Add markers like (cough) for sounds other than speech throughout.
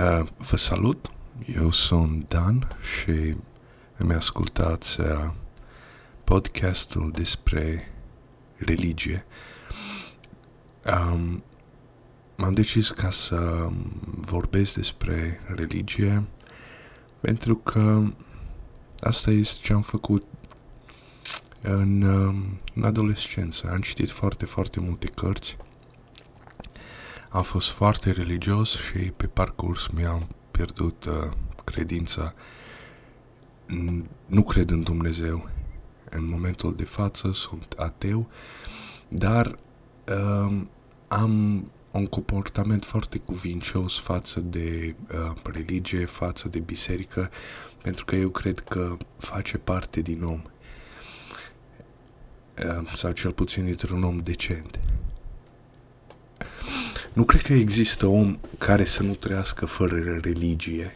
Uh, vă salut, eu sunt Dan și îmi ascultați uh, podcastul despre religie. Um, m-am decis ca să vorbesc despre religie pentru că asta este ce am făcut în, în adolescență. Am citit foarte, foarte multe cărți am fost foarte religios și pe parcurs mi-am pierdut uh, credința. Nu cred în Dumnezeu. În momentul de față sunt ateu, dar uh, am un comportament foarte cuvincios față de uh, religie, față de biserică, pentru că eu cred că face parte din om. Uh, sau cel puțin dintr-un om decent. Nu cred că există om care să nu trăiască fără religie.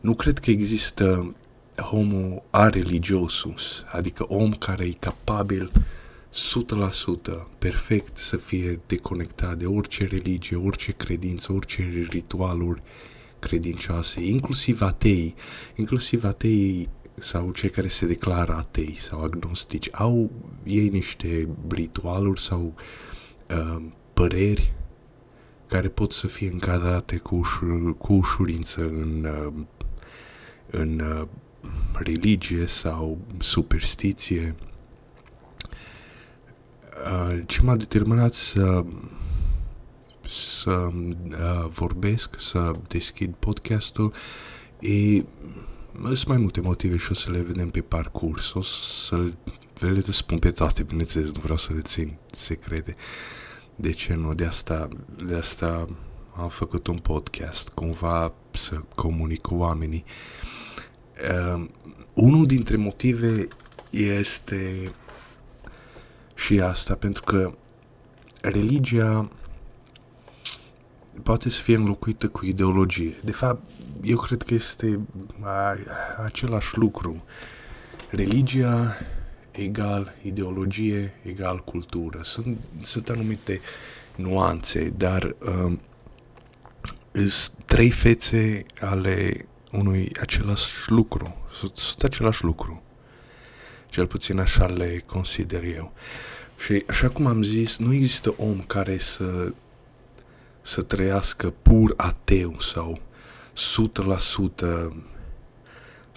Nu cred că există homo religiosus, adică om care e capabil 100% perfect să fie deconectat de orice religie, orice credință, orice ritualuri credincioase, inclusiv atei, inclusiv atei sau cei care se declară atei sau agnostici, au ei niște ritualuri sau uh, păreri care pot să fie încadrate cu, ușur, cu ușurință în, uh, în uh, religie sau superstiție. Uh, ce m-a determinat să să vorbesc, să deschid podcastul e sunt mai multe motive și o să le vedem pe parcurs. O să le spun pe toate, bineînțeles, nu vreau să le țin secrete. Uh, de ce nu? De asta, de asta am făcut un podcast, cumva să comunic cu oamenii. Uh, unul dintre motive este și asta, pentru că religia poate să fie înlocuită cu ideologie. De fapt, eu cred că este a, același lucru. Religia egal ideologie, egal cultură. Sunt, sunt anumite nuanțe, dar uh, sunt trei fețe ale unui același lucru. Sunt, sunt același lucru. Cel puțin așa le consider eu. Și așa cum am zis, nu există om care să, să trăiască pur ateu sau 100%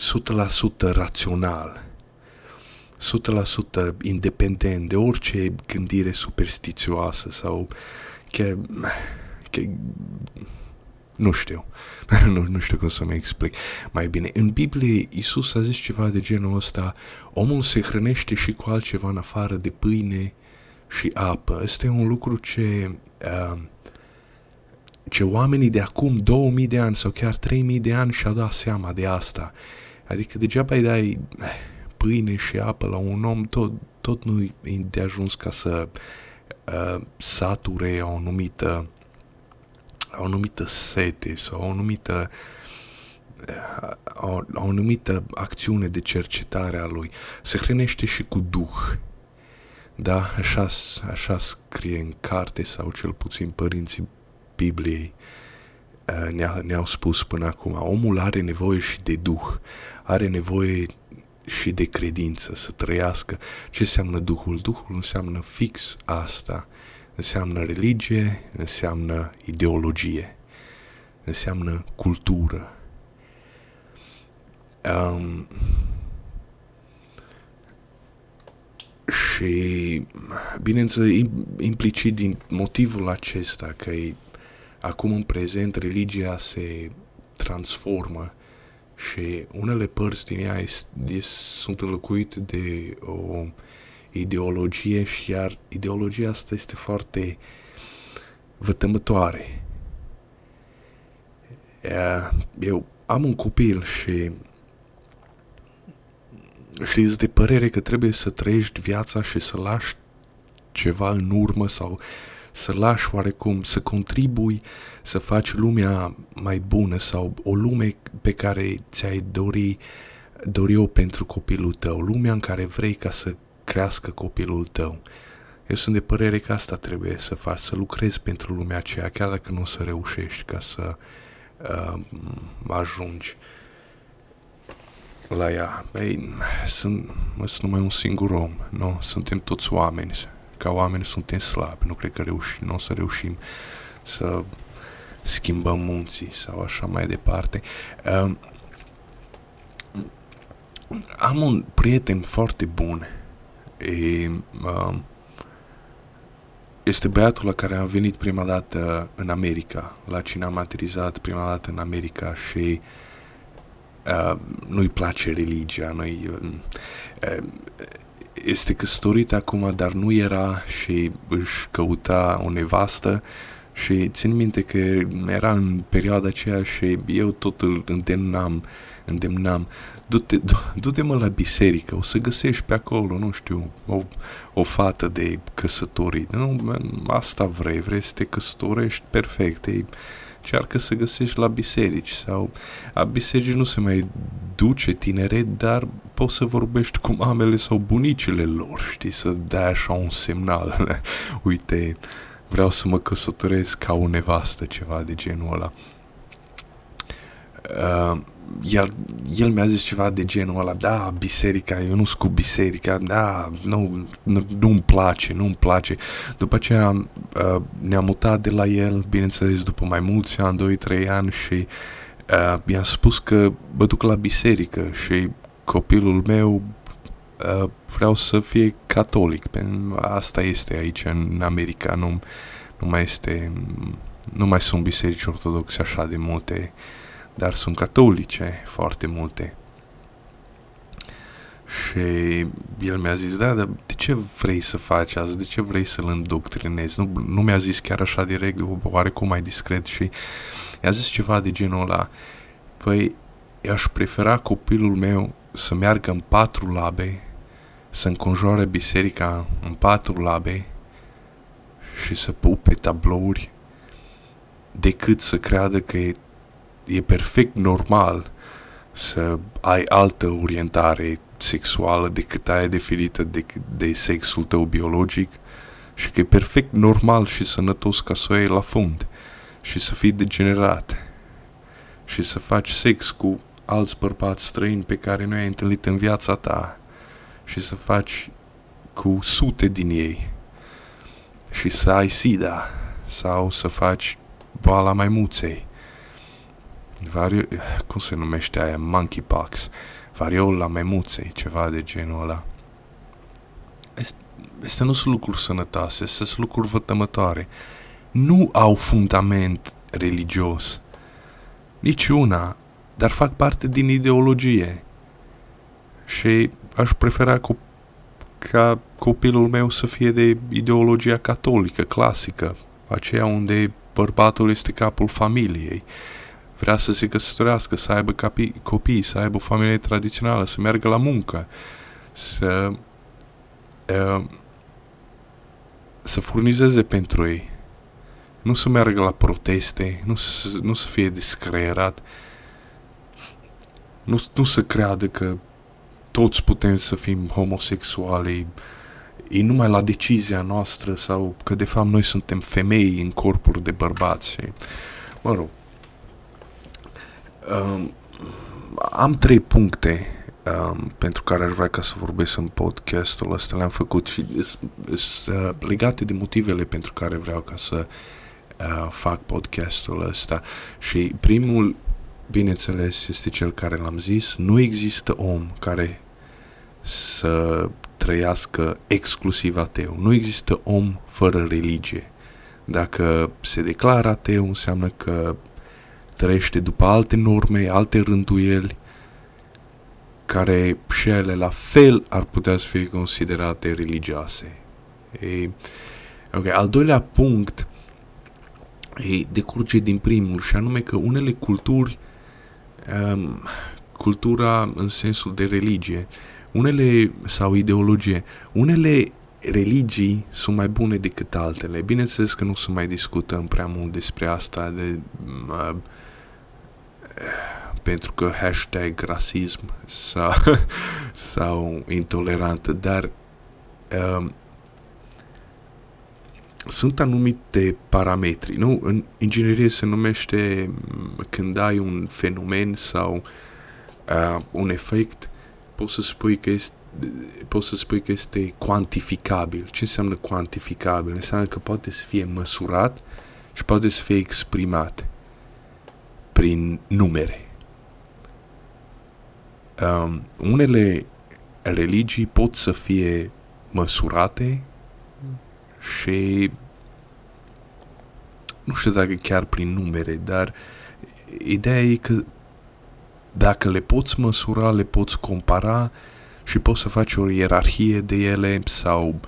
100% rațional 100% independent de orice gândire superstițioasă sau chiar, chiar nu știu. (laughs) nu, nu știu cum să mă explic. Mai bine, în Biblie, Isus a zis ceva de genul ăsta, omul se hrănește și cu altceva în afară de pâine și apă. Este un lucru ce, uh, ce oamenii de acum 2000 de ani sau chiar 3000 de ani și-au dat seama de asta. Adică degeaba îi dai pâine și apă la un om, tot, tot nu e de ajuns ca să uh, sature o anumită o anumită sete sau o anumită uh, o, o anumită acțiune de cercetare a lui. Se hrănește și cu duh. Da, așa, așa scrie în carte sau cel puțin părinții Bibliei uh, ne-au, ne spus până acum. Omul are nevoie și de duh, are nevoie și de credință, să trăiască. Ce înseamnă Duhul? Duhul înseamnă fix asta. Înseamnă religie, înseamnă ideologie, înseamnă cultură. Um, și, bineînțeles, implicit din motivul acesta că e, acum în prezent religia se transformă și unele părți din ea sunt înlocuite de o ideologie și iar ideologia asta este foarte vătămătoare. Eu am un copil și și de părere că trebuie să trăiești viața și să lași ceva în urmă sau să lași oarecum, să contribui să faci lumea mai bună sau o lume pe care ți-ai dori, dori o pentru copilul tău, lumea în care vrei ca să crească copilul tău. Eu sunt de părere că asta trebuie să faci, să lucrezi pentru lumea aceea, chiar dacă nu o să reușești, ca să uh, ajungi la ea. Ei, sunt, sunt numai un singur om, nu? Suntem toți oameni. Ca oameni suntem slabi. Nu cred că reușim, nu o să reușim să schimbăm munții sau așa mai departe. Uh, am un prieten foarte bun. E, uh, este băiatul la care am venit prima dată în America, la cine am aterizat prima dată în America și uh, nu-i place religia, nu-i, uh, este căsătorit acum, dar nu era și își căuta o nevastă și țin minte că era în perioada aceea și eu tot îl îndemnam, îndemnam, du-te, du-te mă la biserică, o să găsești pe acolo, nu știu, o, o fată de căsătorit. Nu, asta vrei, vrei să te căsătorești, perfect, ei, încearcă să găsești la biserici sau a bisericii nu se mai duce tineret, dar poți să vorbești cu mamele sau bunicile lor, știi, să dai așa un semnal. (laughs) Uite, vreau să mă căsătoresc ca o nevastă, ceva de genul ăla. Uh, iar el mi-a zis ceva de genul ăla, da, biserica, eu nu sunt cu biserica, da, nu, nu, nu-mi place, nu-mi place. După aceea uh, ne-am mutat de la el, bineînțeles, după mai mulți ani, 2-3 ani și uh, i-am spus că mă duc la biserică și copilul meu uh, vreau să fie catolic. Asta este aici în America, nu, nu mai este, nu mai sunt biserici ortodoxe așa de multe dar sunt catolice foarte multe. Și el mi-a zis, da, dar de ce vrei să faci asta? De ce vrei să-l îndoctrinezi? Nu, nu mi-a zis chiar așa direct, oarecum mai discret și i-a zis ceva de genul ăla. Păi, aș prefera copilul meu să meargă în patru labe, să înconjoare biserica în patru labe și să pupe tablouri decât să creadă că e e perfect normal să ai altă orientare sexuală decât aia definită de, de sexul tău biologic și că e perfect normal și sănătos ca să o iei la fund și să fii degenerat și să faci sex cu alți bărbați străini pe care nu ai întâlnit în viața ta și să faci cu sute din ei și să ai sida sau să faci boala maimuței Vario... cum se numește aia? Monkeypox. Variola memuței, ceva de genul ăla. Este, este nu sunt lucruri sănătoase, sunt lucruri vătămătoare. Nu au fundament religios. Nici una, dar fac parte din ideologie. Și aș prefera cu, ca copilul meu să fie de ideologia catolică, clasică, aceea unde bărbatul este capul familiei vrea să se căsătorească, să aibă capi, copii, să aibă o familie tradițională, să meargă la muncă, să uh, să furnizeze pentru ei. Nu să meargă la proteste, nu să, nu să fie discreerat, nu, nu să creadă că toți putem să fim homosexuali, e numai la decizia noastră sau că de fapt noi suntem femei în corpuri de bărbați. Mă rog, Um, am trei puncte um, pentru care aș vrea ca să vorbesc în podcastul ăsta. Le-am făcut și sunt uh, legate de motivele pentru care vreau ca să uh, fac podcastul ăsta. Și primul, bineînțeles, este cel care l-am zis. Nu există om care să trăiască exclusiv ateu. Nu există om fără religie. Dacă se declară ateu, înseamnă că trăiește după alte norme, alte rânduieli, care și ele la fel ar putea să fie considerate religioase. E, ok, al doilea punct e, decurge din primul și anume că unele culturi, um, cultura în sensul de religie, unele sau ideologie, unele religii sunt mai bune decât altele. Bineînțeles că nu să mai discutăm prea mult despre asta, de uh, pentru că hashtag rasism sau, (laughs) sau intolerant, dar um, sunt anumite parametri, nu? În inginerie se numește când ai un fenomen sau uh, un efect, poți să spui că este poți să spui că este cuantificabil. Ce înseamnă cuantificabil? Înseamnă că poate să fie măsurat și poate să fie exprimat prin numere. Um, unele religii pot să fie măsurate și nu știu dacă chiar prin numere, dar ideea e că dacă le poți măsura, le poți compara și poți să faci o ierarhie de ele sau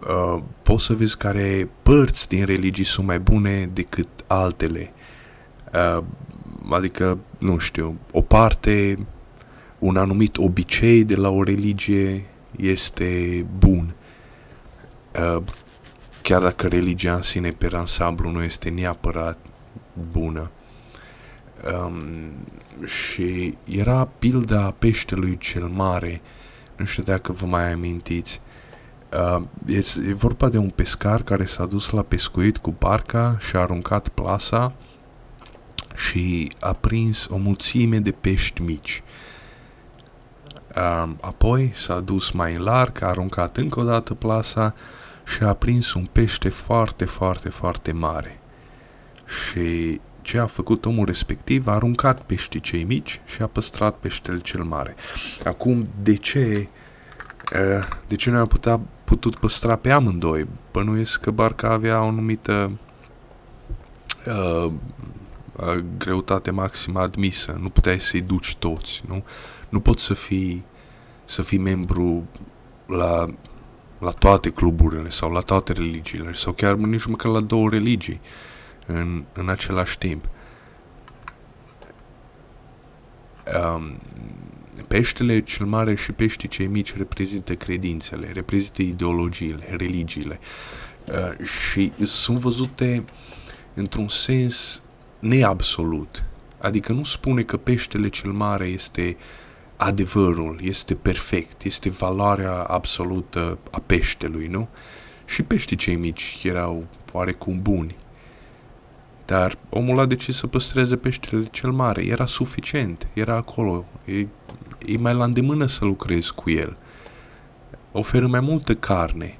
uh, poți să vezi care părți din religii sunt mai bune decât altele. Uh, adică, nu știu, o parte, un anumit obicei de la o religie este bun. Uh, chiar dacă religia în sine pe ansamblu nu este neapărat bună. Um, și era pilda peștelui cel mare, nu știu dacă vă mai amintiți. Uh, e, e vorba de un pescar care s-a dus la pescuit cu barca și a aruncat plasa și a prins o mulțime de pești mici. Uh, apoi s-a dus mai în larg, a aruncat încă o dată plasa și a prins un pește foarte, foarte, foarte mare. Și ce a făcut omul respectiv? A aruncat peștii cei mici și a păstrat peștele cel mare. Acum, de ce de ce nu a putea, putut păstra pe amândoi? Bănuiesc că barca avea o anumită uh, greutate maximă admisă. Nu puteai să-i duci toți, nu? Nu poți să fii, să fii membru la, la toate cluburile sau la toate religiile sau chiar nici măcar la două religii în, în același timp. Um, peștele cel mare și peștii cei mici reprezintă credințele, reprezintă ideologiile, religiile uh, și sunt văzute într-un sens neabsolut. Adică nu spune că peștele cel mare este adevărul, este perfect, este valoarea absolută a peștelui, nu? Și peștii cei mici erau oarecum buni. Dar omul a decis să păstreze peștele cel mare. Era suficient, era acolo. E, e mai la îndemână să lucrezi cu el. Oferă mai multă carne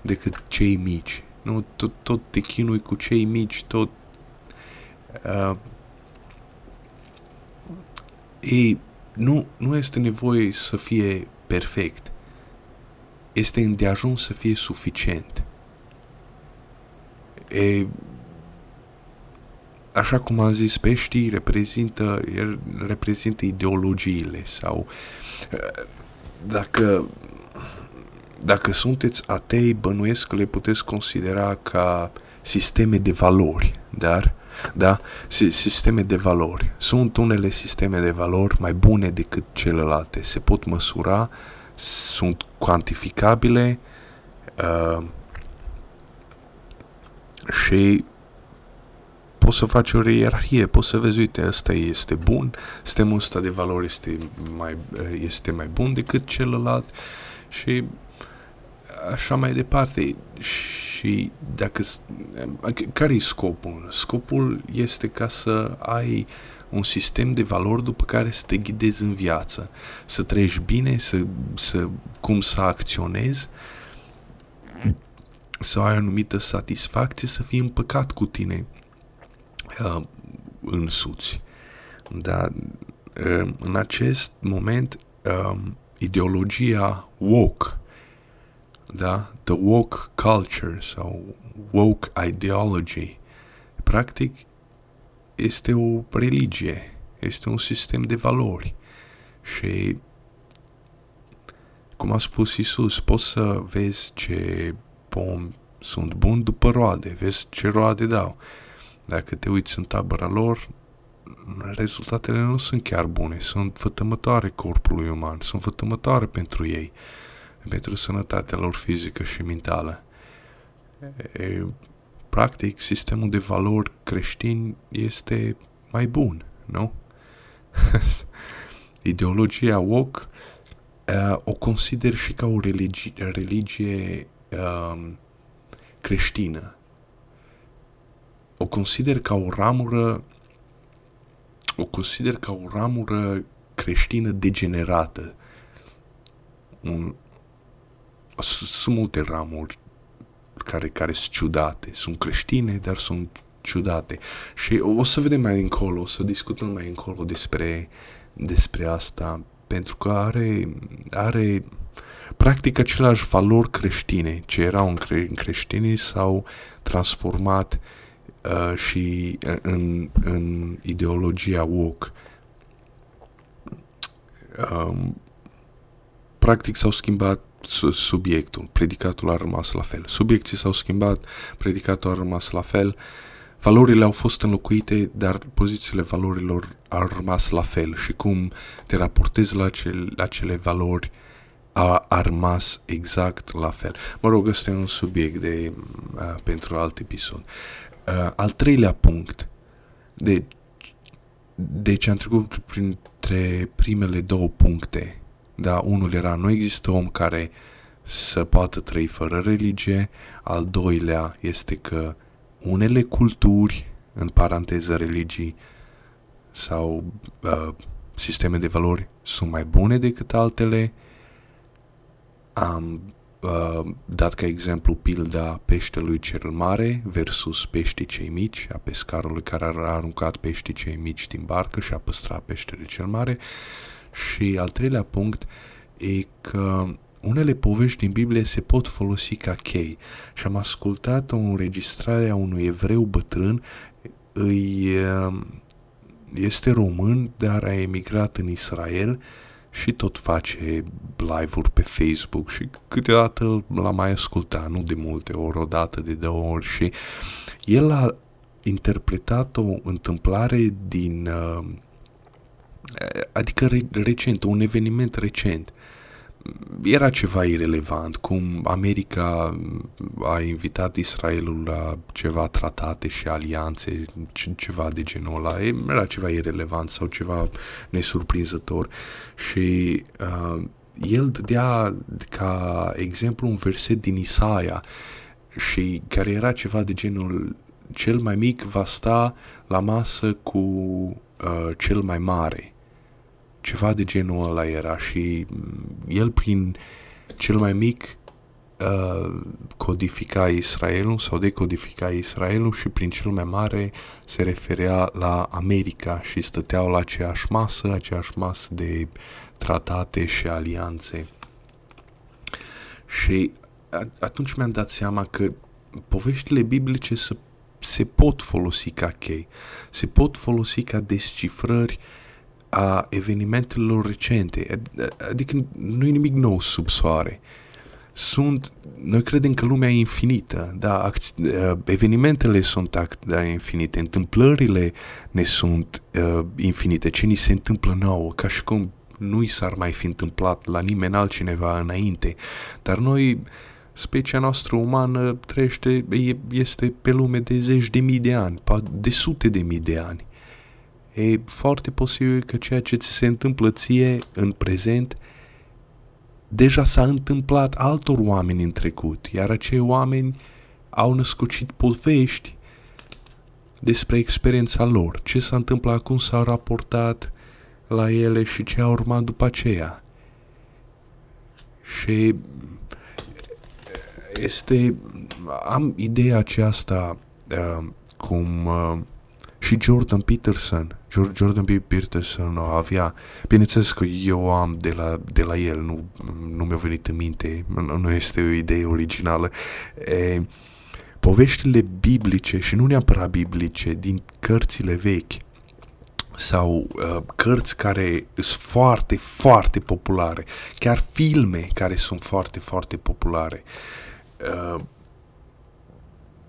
decât cei mici. Nu, tot, tot te chinui cu cei mici, tot... Uh, ei, nu, nu este nevoie să fie perfect. Este îndeajuns să fie suficient. E, așa cum am zis, peștii reprezintă, reprezintă ideologiile sau dacă dacă sunteți atei, bănuiesc că le puteți considera ca sisteme de valori, dar da, sisteme de valori. Sunt unele sisteme de valori mai bune decât celelalte, se pot măsura, sunt cuantificabile uh, și poți să faci o ierarhie, poți să vezi, uite, ăsta este bun, sistemul ăsta de valori este mai, este mai bun decât celălalt și așa mai departe. Și dacă, care e scopul? Scopul este ca să ai un sistem de valori după care să te ghidezi în viață, să treci bine, să, să cum să acționezi, să ai o anumită satisfacție, să fii împăcat cu tine uh, însuți. Dar uh, în acest moment uh, ideologia woke, da? The woke culture sau woke ideology, practic este o religie, este un sistem de valori și cum a spus Isus, poți să vezi ce pom sunt buni după roade, vezi ce roade dau. Dacă te uiți în tabăra lor, rezultatele nu sunt chiar bune, sunt fătămătoare corpului uman, sunt fătămătoare pentru ei, pentru sănătatea lor fizică și mentală. E, practic, sistemul de valori creștin este mai bun, nu? (laughs) Ideologia woke uh, o consider și ca o religie, religie uh, creștină. O consider ca o ramură o consider ca o ramură creștină degenerată. Un, sunt multe ramuri care, care sunt ciudate. Sunt creștine, dar sunt ciudate. Și o să vedem mai încolo, o să discutăm mai încolo despre, despre asta, pentru că are, are practic același valori creștine, ce erau în, cre- în creștinii s-au transformat uh, și uh, în, în ideologia woke. Um, practic s-au schimbat subiectul, predicatul a rămas la fel. Subiecții s-au schimbat, predicatul a rămas la fel, valorile au fost înlocuite, dar pozițiile valorilor au rămas la fel și cum te raportezi la, acel, la acele valori a, a rămas exact la fel. Mă rog, ăsta e un subiect de, uh, pentru alt episod. Uh, al treilea punct, de, deci am trecut printre primele două puncte da, unul era, nu există om care să poată trăi fără religie, al doilea este că unele culturi, în paranteză religii sau uh, sisteme de valori sunt mai bune decât altele. Am uh, dat ca exemplu pilda peștelui cel mare versus peștii cei mici, a pescarului care a aruncat peștii cei mici din barcă și a păstrat peștele cel mare. Și al treilea punct e că unele povești din Biblie se pot folosi ca chei. Și am ascultat o înregistrare a unui evreu bătrân, îi, este român, dar a emigrat în Israel și tot face live-uri pe Facebook și câteodată l-am mai ascultat, nu de multe ori, o dată de două ori și el a interpretat o întâmplare din uh, adică re- recent, un eveniment recent. Era ceva irelevant, cum America a invitat Israelul la ceva tratate și alianțe, ceva de genul ăla. Era ceva irelevant sau ceva nesurprinzător. Și uh, el dădea ca exemplu un verset din Isaia și care era ceva de genul cel mai mic va sta la masă cu uh, cel mai mare ceva de genul ăla era și el prin cel mai mic uh, codifica Israelul sau decodifica Israelul și prin cel mai mare se referea la America și stăteau la aceeași masă, aceeași masă de tratate și alianțe. Și atunci mi-am dat seama că poveștile biblice se, se pot folosi ca chei, se pot folosi ca descifrări uh, a evenimentelor recente, adică nu e nimic nou sub soare. Sunt, noi credem că lumea e infinită, dar evenimentele sunt da, infinite, întâmplările ne sunt uh, infinite, ce ni se întâmplă nouă, ca și cum nu i s-ar mai fi întâmplat la nimeni altcineva înainte. Dar noi, specia noastră umană trăiește, este pe lume de zeci de mii de ani, de sute de mii de ani e foarte posibil că ceea ce ți se întâmplă ție în prezent deja s-a întâmplat altor oameni în trecut, iar acei oameni au născucit povești despre experiența lor, ce s-a întâmplat, cum s-au raportat la ele și ce a urmat după aceea. Și este, am ideea aceasta uh, cum uh, și Jordan Peterson Jordan B. Peterson avea, bineînțeles că eu am de la, de la el, nu, nu mi-a venit în minte, nu este o idee originală. E, poveștile biblice și nu neapărat biblice, din cărțile vechi, sau uh, cărți care sunt foarte, foarte populare, chiar filme care sunt foarte, foarte populare. Uh,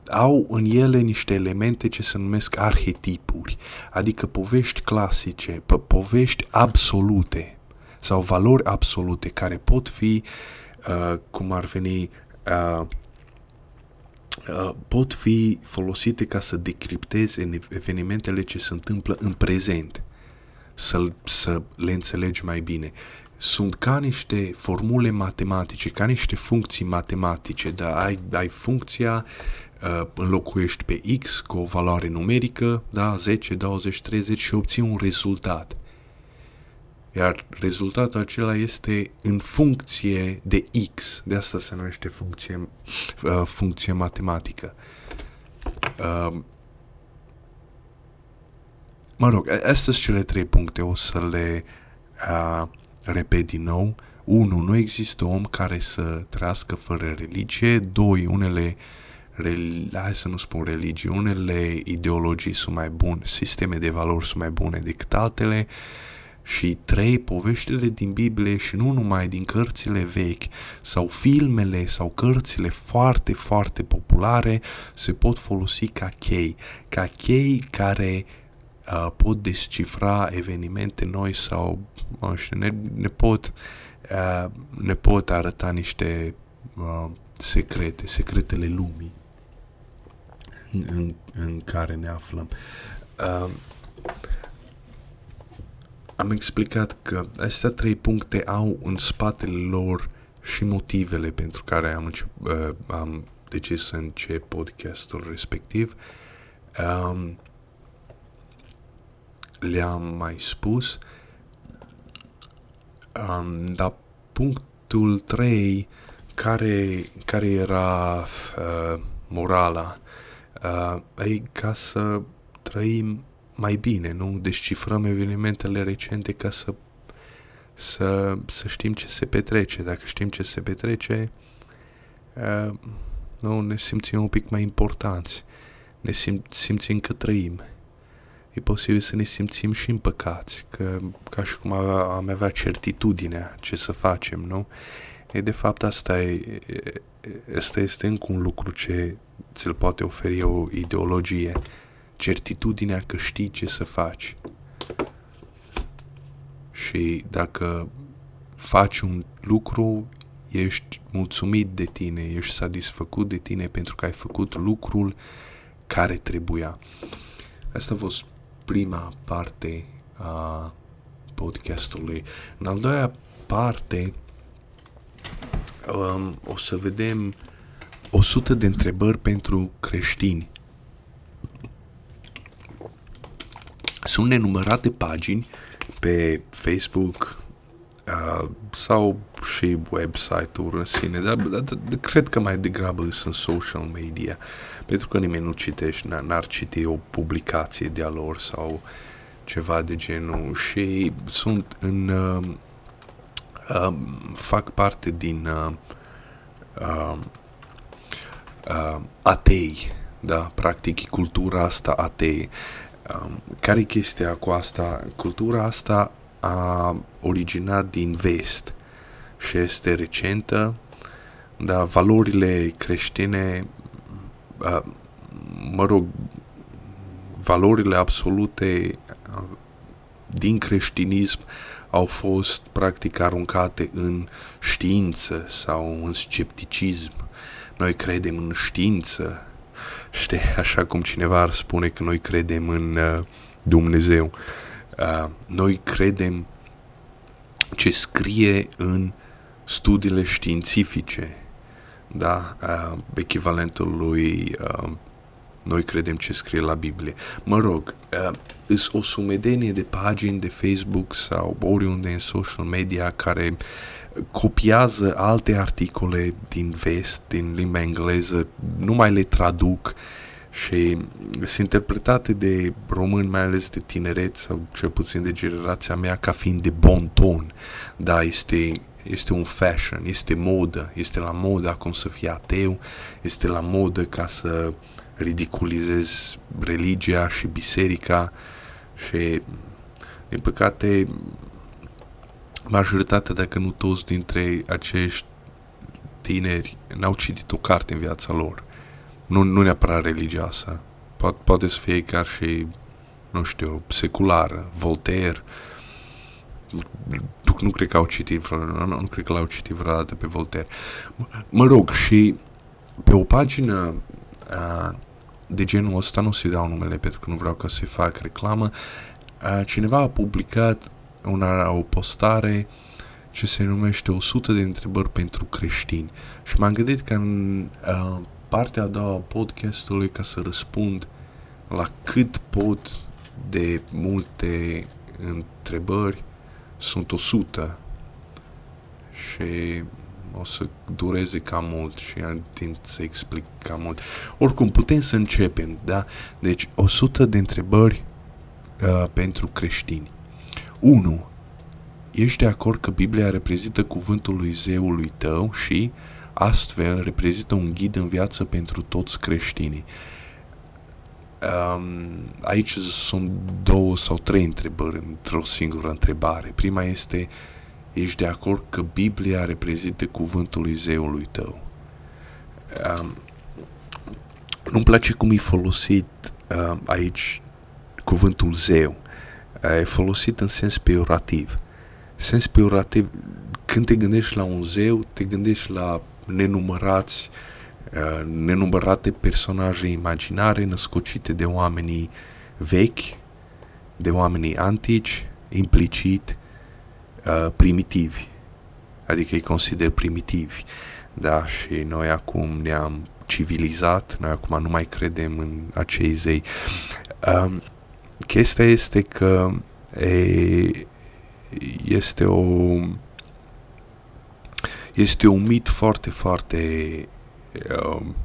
au în ele niște elemente ce se numesc arhetipuri, adică povești clasice, po- povești absolute sau valori absolute care pot fi, uh, cum ar veni, uh, uh, pot fi folosite ca să decripteze evenimentele ce se întâmplă în prezent, să, să le înțelegi mai bine. sunt ca niște formule matematice, ca niște funcții matematice, dar ai, ai funcția, uh, înlocuiești pe x cu o valoare numerică, da, 10, 20, 30 și obții un rezultat. Iar rezultatul acela este în funcție de x, de asta se numește funcție, uh, funcție matematică. Uh, mă rog, astea sunt cele trei puncte, o să le uh, repet din nou. 1. Nu există om care să trăiască fără religie. 2. Unele hai să nu spun religii, unele ideologii sunt mai bune, sisteme de valori sunt mai bune decât altele și trei poveștile din Biblie și nu numai din cărțile vechi sau filmele sau cărțile foarte, foarte populare se pot folosi ca chei, ca chei care uh, pot descifra evenimente noi sau nu știu, ne, ne, pot, uh, ne pot arăta niște uh, secrete, secretele lumii în, în, în care ne aflăm. Uh, am explicat că astea trei puncte au în spatele lor și motivele pentru care am, încep, uh, am decis să încep podcastul respectiv. Um, le-am mai spus, um, dar punctul 3, care, care era uh, morala, uh, e ca să trăim mai bine, nu descifrăm evenimentele recente ca să, să, să știm ce se petrece. Dacă știm ce se petrece, uh, nu, ne simțim un pic mai importanți, ne sim, simțim că trăim. E posibil să ne simțim și împăcați, că, ca și cum am avea certitudinea ce să facem, nu? E, de fapt, asta, e, asta este încă un lucru ce ți-l poate oferi o ideologie certitudinea că știi ce să faci. Și dacă faci un lucru, ești mulțumit de tine, ești satisfăcut de tine pentru că ai făcut lucrul care trebuia. Asta a fost prima parte a podcastului. În al doilea parte um, o să vedem 100 de întrebări pentru creștini. Sunt nenumărate pagini pe Facebook uh, sau și website-uri în sine, dar, dar, dar cred că mai degrabă sunt social media, pentru că nimeni nu citește, n-ar citi o publicație de-a lor sau ceva de genul și sunt în uh, uh, fac parte din uh, uh, uh, atei, da, practic cultura asta atei. Um, care e chestia cu asta? Cultura asta a originat din vest și este recentă, dar valorile creștine, uh, mă rog, valorile absolute uh, din creștinism au fost practic aruncate în știință sau în scepticism. Noi credem în știință, Știi, (laughs) așa cum cineva ar spune că noi credem în uh, Dumnezeu. Uh, noi credem ce scrie în studiile științifice, da, uh, echivalentul lui uh, noi credem ce scrie la Biblie. Mă rog, uh, îs o sumedenie de pagini de Facebook sau oriunde în social media care copiază alte articole din vest, din limba engleză, nu mai le traduc și sunt interpretate de români, mai ales de tineret sau cel puțin de generația mea, ca fiind de bon ton. Da, este, este un fashion, este modă, este la modă acum să fii ateu, este la modă ca să ridiculizezi religia și biserica și, din păcate, majoritatea, dacă nu toți dintre acești tineri n-au citit o carte în viața lor. Nu, nu neapărat religioasă. Poate, poate să fie chiar și, nu știu, seculară, Voltaire. Nu, nu cred că au citit vreodată, nu, nu cred că l-au citit vreodată pe Voltaire. Mă, mă rog, și pe o pagină a, de genul ăsta, nu se dau numele pentru că nu vreau ca să-i fac reclamă, a, cineva a publicat una, o postare ce se numește 100 de întrebări pentru creștini. Și m-am gândit că în uh, partea a doua a podcastului ca să răspund la cât pot de multe întrebări sunt 100 și o să dureze cam mult și am timp să explic cam mult. Oricum, putem să începem, da? Deci, 100 de întrebări uh, pentru creștini. 1. Ești de acord că Biblia reprezintă cuvântul lui zeului tău și, astfel, reprezintă un ghid în viață pentru toți creștinii? Um, aici sunt două sau trei întrebări într-o singură întrebare. Prima este, ești de acord că Biblia reprezintă cuvântul lui zeului tău? Um, nu-mi place cum e folosit um, aici cuvântul zeu. E folosit în sens peorativ. Sens peorativ, când te gândești la un zeu, te gândești la nenumărați uh, Uh, nenumărate personaje imaginare născocite de oamenii vechi, de oamenii antici, implicit uh, primitivi, adică îi consider primitivi, da, și noi acum ne-am civilizat, noi acum nu mai credem în acei zei. Um, chestia este că e, este o este un mit foarte, foarte um,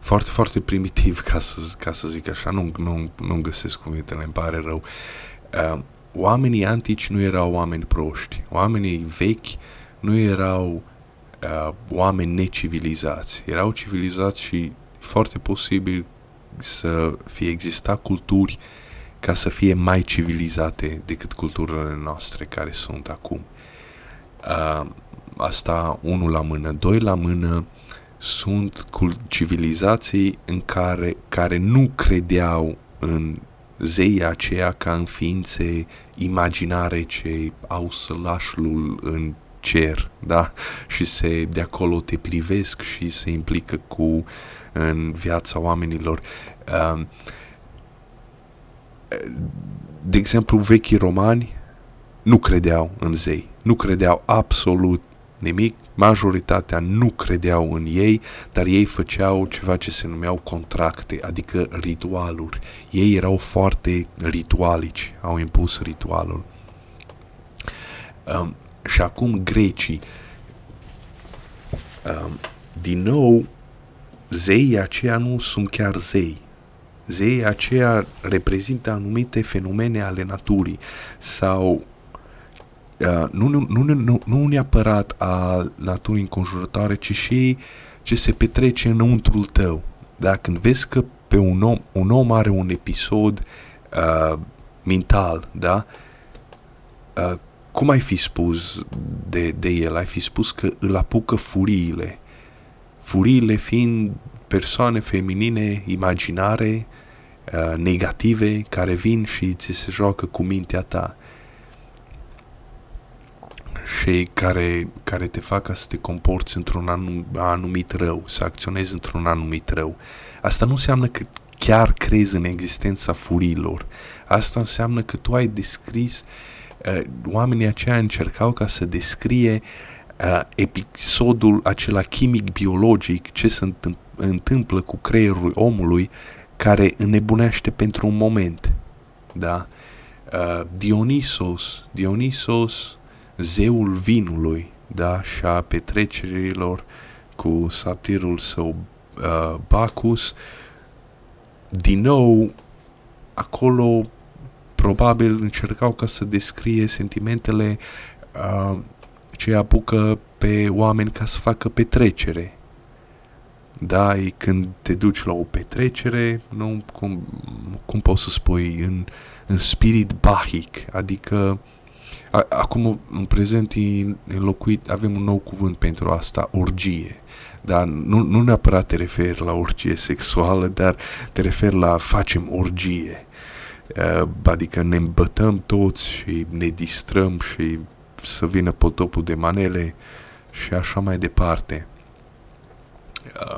foarte, foarte primitiv, ca să, ca să zic așa, nu, nu, nu găsesc cuvintele, îmi pare rău. Uh, oamenii antici nu erau oameni proști, oamenii vechi nu erau uh, oameni necivilizați, erau civilizați și foarte posibil să fie exista culturi ca să fie mai civilizate decât culturile noastre care sunt acum. Uh, asta unul la mână, doi la mână, sunt civilizații în care, care nu credeau în zeii aceia ca în ființe imaginare ce au sălașul în cer, da? (laughs) Și se, de acolo te privesc și se implică cu în viața oamenilor. Um, de exemplu, vechii romani nu credeau în zei, nu credeau absolut nimic, majoritatea nu credeau în ei, dar ei făceau ceva ce se numeau contracte, adică ritualuri. Ei erau foarte ritualici, au impus ritualul. Um, și acum grecii, um, din nou, zeii aceia nu sunt chiar zei. Zeii aceia reprezintă anumite fenomene ale naturii sau Uh, nu, nu, nu, nu, nu neapărat a naturii înconjurătoare, ci și ce se petrece înăuntrul tău. Da? Când vezi că pe un om, un om are un episod uh, mental, da? Uh, cum ai fi spus de, de el? Ai fi spus că îl apucă furiile. Furiile fiind persoane feminine imaginare, uh, negative, care vin și ți se joacă cu mintea ta și care, care te fac ca să te comporți într-un anum, anumit rău, să acționezi într-un anumit rău. Asta nu înseamnă că chiar crezi în existența furilor. Asta înseamnă că tu ai descris, uh, oamenii aceia încercau ca să descrie uh, episodul acela chimic-biologic, ce se întâmplă cu creierul omului care înnebunește pentru un moment. Da? Uh, Dionisos, Dionisos zeul vinului, da, și a petrecerilor cu satirul său uh, Bacchus, din nou, acolo probabil încercau ca să descrie sentimentele uh, ce apucă pe oameni ca să facă petrecere. Da, e când te duci la o petrecere, nu, cum, cum poți să spui, în, în spirit bahic, adică Acum, în prezent, e înlocuit, avem un nou cuvânt pentru asta, orgie. Dar nu, nu neapărat te referi la orgie sexuală, dar te referi la facem orgie. Uh, adică ne îmbătăm toți și ne distrăm și să vină potopul de manele și așa mai departe.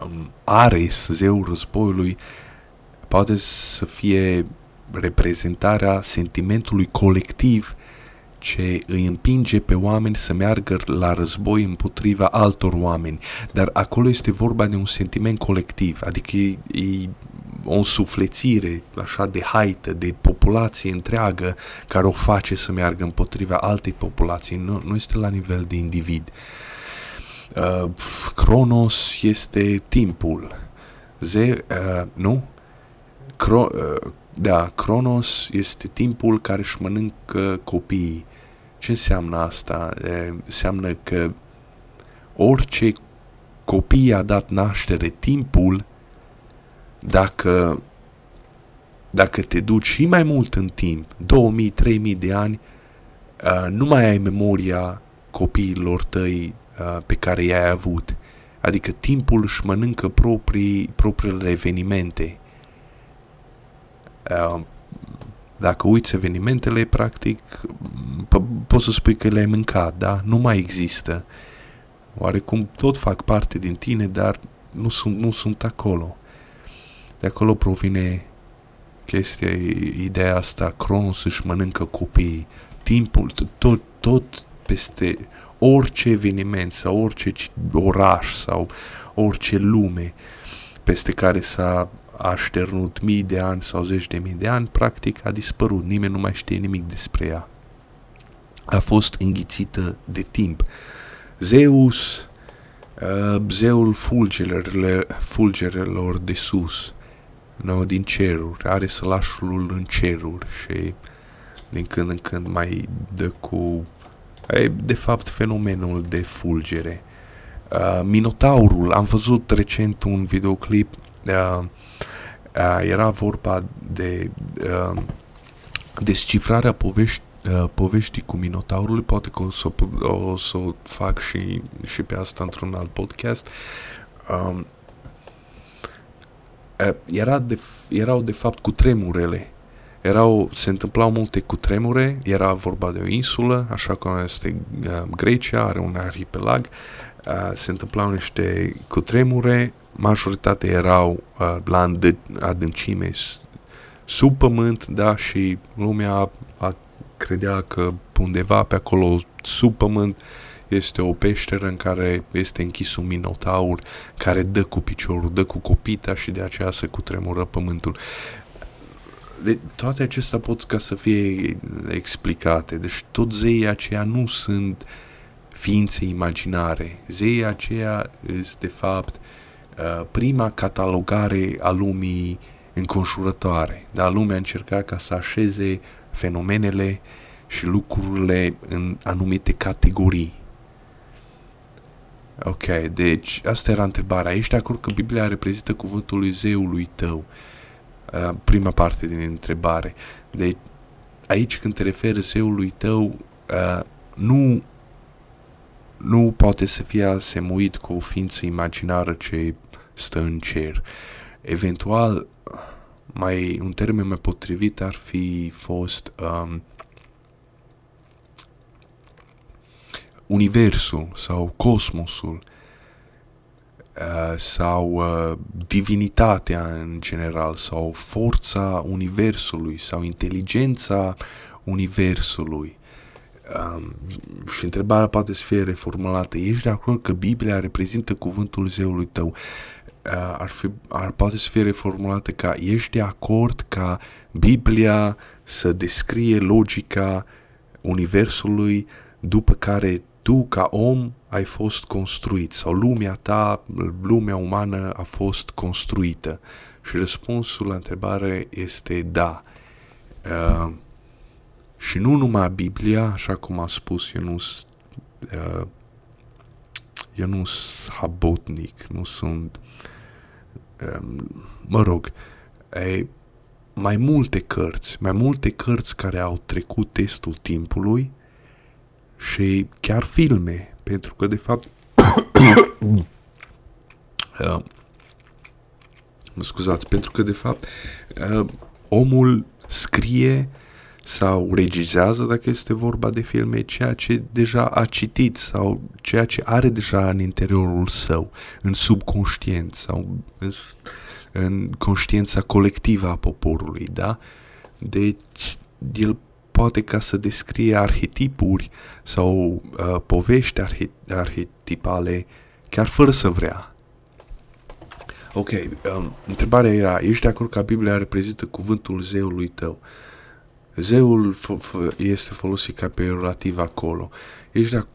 Um, Ares, zeul războiului, poate să fie reprezentarea sentimentului colectiv ce îi împinge pe oameni să meargă la război împotriva altor oameni, dar acolo este vorba de un sentiment colectiv, adică e, e o suflețire așa de haită, de populație întreagă care o face să meargă împotriva altei populații, nu, nu este la nivel de individ. Uh, Cronos este timpul. Ze, uh, nu? Cro, uh, da, Cronos este timpul care își mănâncă copiii. Ce înseamnă asta? E, înseamnă că orice copii a dat naștere timpul, dacă, dacă te duci și mai mult în timp, 2000-3000 de ani, uh, nu mai ai memoria copiilor tăi uh, pe care i-ai avut. Adică timpul își mănâncă proprii, propriile evenimente. Uh, dacă uiți evenimentele, practic, po- poți să spui că le-ai mâncat, da? Nu mai există. Oarecum tot fac parte din tine, dar nu sunt, nu sunt acolo. De acolo provine chestia, ideea asta, Cronos își mănâncă copiii. Timpul, tot, tot peste orice eveniment sau orice oraș sau orice lume peste care s-a așternut mii de ani sau zeci de mii de ani, practic a dispărut. Nimeni nu mai știe nimic despre ea. A fost înghițită de timp. Zeus, uh, zeul fulgerelor, fulgerelor de sus, no, din ceruri, are sălașul în ceruri și din când în când mai dă cu e, de fapt fenomenul de fulgere. Uh, Minotaurul, am văzut recent un videoclip uh, uh, era vorba de uh, descifrarea povești, uh, poveștii cu Minotaurul, poate că o să o, să o fac și, și pe asta într-un alt podcast. Um, uh, era de, erau de fapt cu tremurele erau, se întâmplau multe cutremure, era vorba de o insulă, așa cum este uh, Grecia, are un arhipelag, uh, se întâmplau niște cutremure, majoritatea erau uh, la adâncime sub pământ, da, și lumea a, a credea că undeva pe acolo sub pământ este o peșteră în care este închis un minotaur care dă cu piciorul, dă cu copita și de aceea se cutremură pământul de, toate acestea pot ca să fie explicate. Deci tot zeii aceia nu sunt ființe imaginare. Zeii aceia sunt de fapt uh, prima catalogare a lumii înconjurătoare. Dar lumea încerca ca să așeze fenomenele și lucrurile în anumite categorii. Ok, deci asta era întrebarea. Ești de acord că Biblia reprezintă cuvântul lui zeului tău? Uh, prima parte din întrebare. Deci, aici când te referi zeului tău, uh, nu, nu poate să fie asemuit cu o ființă imaginară ce stă în cer. Eventual, mai un termen mai potrivit ar fi fost um, universul sau cosmosul Uh, sau uh, divinitatea în general sau forța universului sau inteligența universului. Um, și întrebarea poate să fie reformulată. Ești de acord că Biblia reprezintă cuvântul zeului tău? Uh, ar, fi, ar poate să fie reformulată ca ești de acord ca Biblia să descrie logica universului după care tu ca om ai fost construit sau lumea ta, lumea umană a fost construită? Și răspunsul la întrebare este da. Uh, și nu numai Biblia, așa cum a spus Ionus, uh, eu nu sunt habotnic, nu sunt, uh, mă rog, e, mai multe cărți, mai multe cărți care au trecut testul timpului și chiar filme, pentru că de fapt (coughs) uh, mă scuzați, pentru că de fapt uh, omul scrie sau regizează, dacă este vorba de filme, ceea ce deja a citit sau ceea ce are deja în interiorul său, în subconștient sau în, în conștiința colectivă a poporului, da? Deci, el poate ca să descrie arhetipuri sau uh, povești arhe- arhetipale chiar fără să vrea. Ok, um, întrebarea era, ești de acord că Biblia reprezintă cuvântul zeului tău? Zeul f- f- este folosit ca peorativ acolo. Ești de,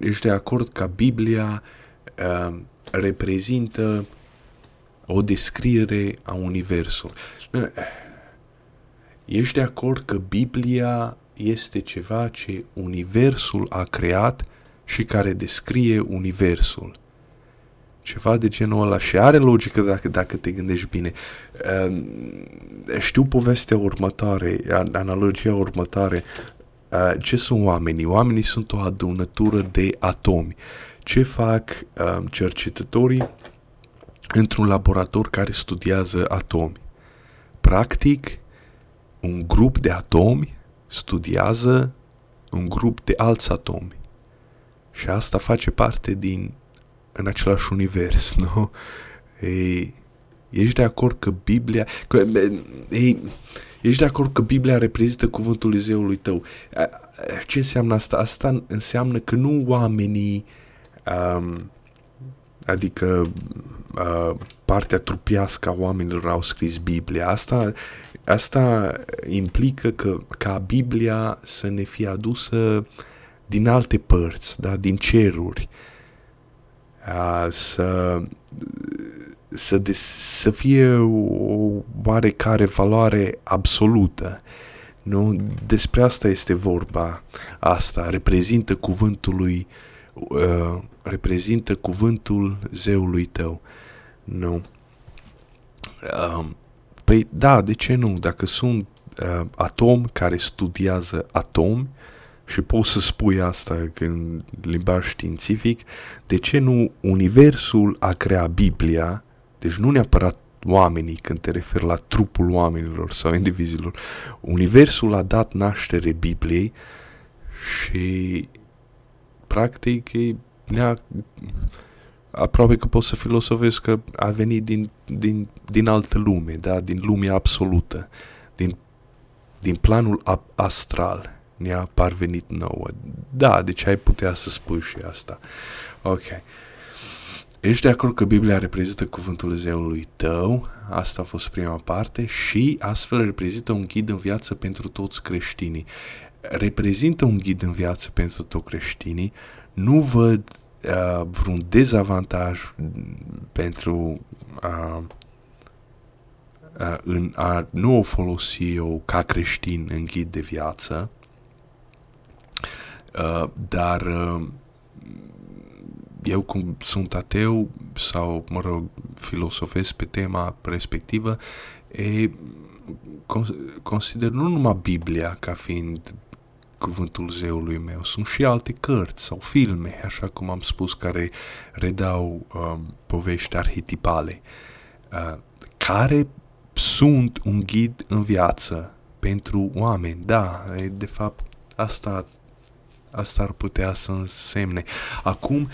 ești de acord că Biblia uh, reprezintă o descriere a Universului? Ești de acord că Biblia este ceva ce Universul a creat și care descrie Universul? Ceva de genul ăla și are logică dacă, dacă te gândești bine. Ehm, știu povestea următoare, analogia următoare. Ehm, ce sunt oamenii? Oamenii sunt o adunătură de atomi. Ce fac ehm, cercetătorii într-un laborator care studiază atomi? Practic, un grup de atomi studiază un grup de alți atomi. Și asta face parte din în același univers, (laughs) nu? Ei, ești de acord că Biblia... Că, ei, ești de acord că Biblia reprezintă cuvântul zeului tău. Ce înseamnă asta? Asta înseamnă că nu oamenii, um, adică uh, partea trupiască a oamenilor au scris Biblia. Asta, asta implică că ca Biblia să ne fie adusă din alte părți, da? din ceruri. Uh, să, să, des, să fie o oarecare valoare absolută. Nu? Despre asta este vorba. Asta reprezintă cuvântul lui, uh, reprezintă cuvântul zeului tău. Nu? Uh, păi da, de ce nu? Dacă sunt uh, atomi care studiază atomi, și poți să spui asta în limbaj științific, de ce nu Universul a creat Biblia, deci nu neapărat oamenii când te referi la trupul oamenilor sau (laughs) indivizilor, Universul a dat naștere Bibliei și practic ne-a aproape că poți să filosofezi că a venit din, din, din altă lume, da? din lumea absolută, din, din planul astral ne-a parvenit nouă. Da, deci ai putea să spui și asta. Ok. Ești de acord că Biblia reprezintă cuvântul zeului tău? Asta a fost prima parte și astfel reprezintă un ghid în viață pentru toți creștinii. Reprezintă un ghid în viață pentru toți creștinii. Nu văd uh, vreun dezavantaj pentru uh, uh, în a nu o folosi eu ca creștin în ghid de viață Uh, dar uh, eu cum sunt ateu sau, mă rog, filosofesc pe tema respectivă, e, consider nu numai Biblia ca fiind cuvântul zeului meu, sunt și alte cărți sau filme, așa cum am spus, care redau um, povești arhetipale, uh, care sunt un ghid în viață pentru oameni. Da, e, de fapt, asta Asta ar putea să însemne. Acum,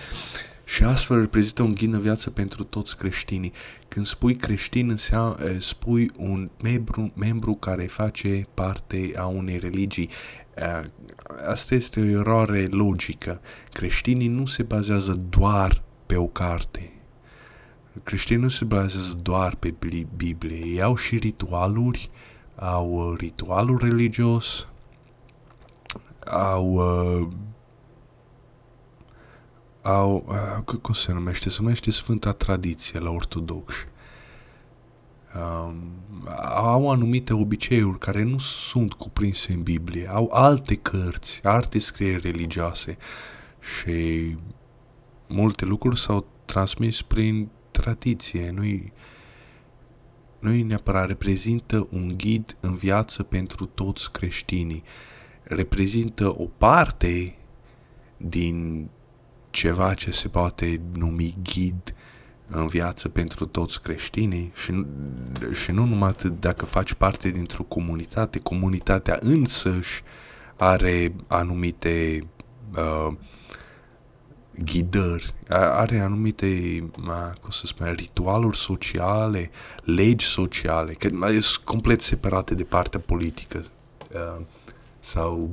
și astfel reprezintă un ghid în viață pentru toți creștinii. Când spui creștin, înseamnă, eh, spui un membru, membru care face parte a unei religii. Eh, asta este o eroare logică. Creștinii nu se bazează doar pe o carte. Creștinii nu se bazează doar pe Biblie. Ei au și ritualuri, au ritualul religios, au uh, au, uh, cum se numește? Se numește Sfânta Tradiție la ortodoxi. Um, au anumite obiceiuri care nu sunt cuprinse în Biblie, au alte cărți, alte scrieri religioase și multe lucruri s-au transmis prin tradiție, nu-i, nu-i neapărat reprezintă un ghid în viață pentru toți creștinii. Uh, reprezintă o parte din ceva ce se poate numi ghid în viață pentru toți creștinii și, și nu numai atât dacă faci parte dintr-o comunitate, comunitatea însăși are anumite uh, ghidări, are anumite, cum să spun, ritualuri sociale, legi sociale, că sunt complet separate de partea politică. Uh, sau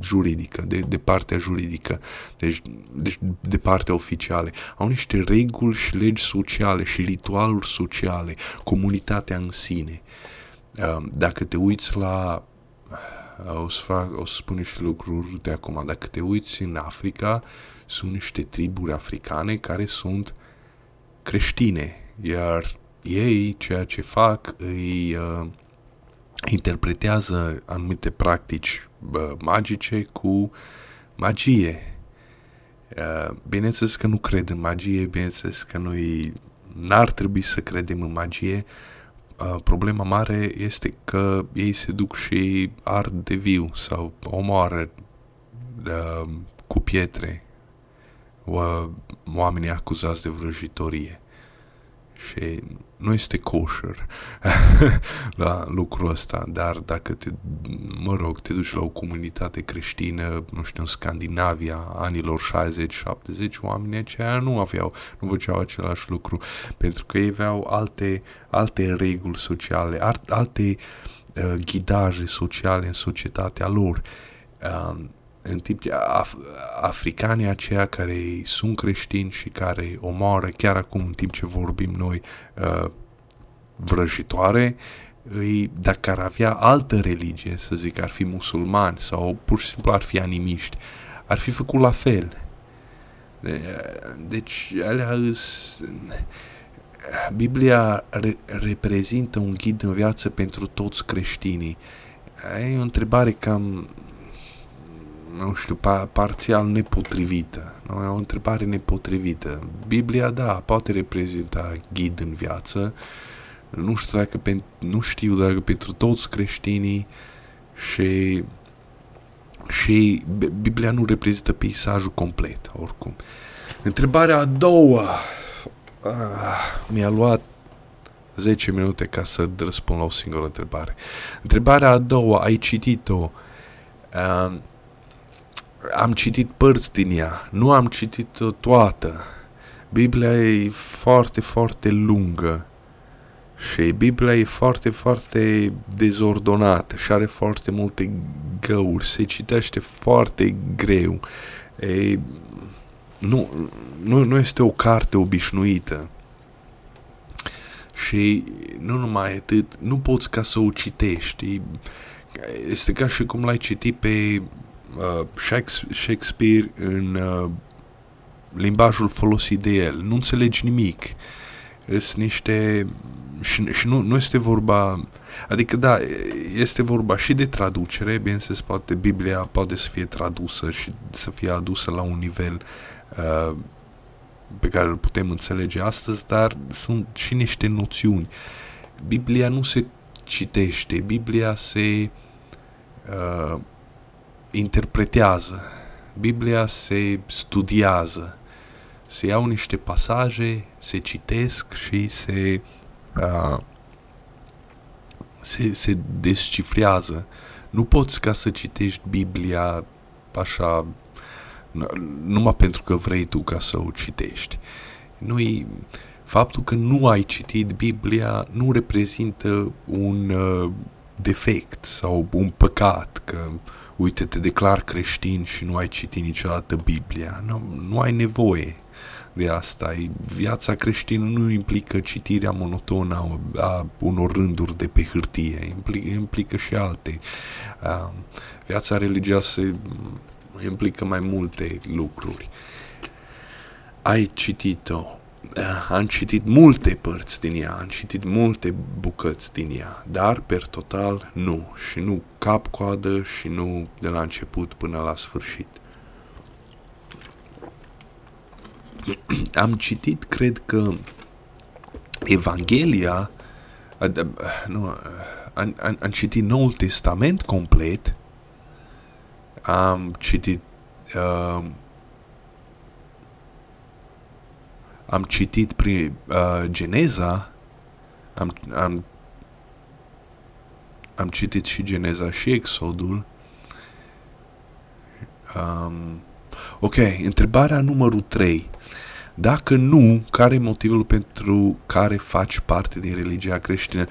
juridică, de, de partea juridică, deci, deci de partea oficială. Au niște reguli și legi sociale și ritualuri sociale, comunitatea în sine. Um, dacă te uiți la o să, fac, o să spun niște lucruri de acum. Dacă te uiți în Africa, sunt niște triburi africane care sunt creștine, iar ei ceea ce fac îi uh, interpretează anumite practici uh, magice cu magie. Uh, bineînțeles că nu cred în magie, bineînțeles că noi n-ar trebui să credem în magie. Uh, problema mare este că ei se duc și ard de viu sau omoară uh, cu pietre uh, oamenii acuzați de vrăjitorie și nu este kosher (laughs) la lucrul ăsta, dar dacă te, mă rog, te duci la o comunitate creștină, nu știu, în Scandinavia, anilor 60-70, oamenii aceia nu aveau, nu făceau același lucru, pentru că ei aveau alte, alte reguli sociale, alte uh, ghidaje sociale în societatea lor. Uh, în timp ce af- africanii aceia care sunt creștini și care omoară chiar acum în timp ce vorbim noi uh, vrăjitoare, îi, dacă ar avea altă religie, să zic, ar fi musulmani sau pur și simplu ar fi animiști, ar fi făcut la fel. De, deci, alea îs, Biblia re, reprezintă un ghid în viață pentru toți creștinii. E o întrebare cam nu știu, pa, parțial nepotrivită. Nu? E o întrebare nepotrivită. Biblia, da, poate reprezenta ghid în viață. Nu știu dacă, pen, nu știu dacă pentru toți creștinii și și Biblia nu reprezintă peisajul complet, oricum. Întrebarea a doua ah, mi-a luat 10 minute ca să răspund la o singură întrebare. Întrebarea a doua, ai citit-o. Uh, am citit părți din ea, nu am citit-o toată. Biblia e foarte, foarte lungă și Biblia e foarte, foarte dezordonată și are foarte multe găuri, se citește foarte greu. E, nu, nu, nu este o carte obișnuită. Și nu numai atât, nu poți ca să o citești. Este ca și cum l-ai citit pe uh, Shakespeare în uh, limbajul folosit de el. Nu înțelegi nimic. Sunt niște... Și, și nu, nu este vorba... Adică, da, este vorba și de traducere, bineînțeles, poate Biblia poate să fie tradusă și să fie adusă la un nivel uh, pe care îl putem înțelege astăzi, dar sunt și niște noțiuni. Biblia nu se citește, Biblia se uh, interpretează. Biblia se studiază. Se iau niște pasaje, se citesc și se, uh, se, se descifrează. Nu poți ca să citești Biblia așa numai pentru că vrei tu ca să o citești. nu faptul că nu ai citit Biblia nu reprezintă un uh, defect sau un păcat, că uite, te declar creștin și nu ai citit niciodată Biblia. Nu, nu ai nevoie de asta. Viața creștină nu implică citirea monotonă a, a unor rânduri de pe hârtie, implică, implică și alte. A, viața religioasă implică mai multe lucruri. Ai citit-o, Eh, am citit multe părți din ea, am citit multe bucăți din ea, dar per total nu, și nu cap-coadă și nu de la început până la sfârșit. (clears throat) am citit, cred că, Evanghelia, nu, am, am, am citit Noul Testament complet, am citit uh, am citit prin uh, Geneza, am, am, am citit și Geneza și Exodul. Um, ok, întrebarea numărul 3. Dacă nu, care e motivul pentru care faci parte din religia creștină?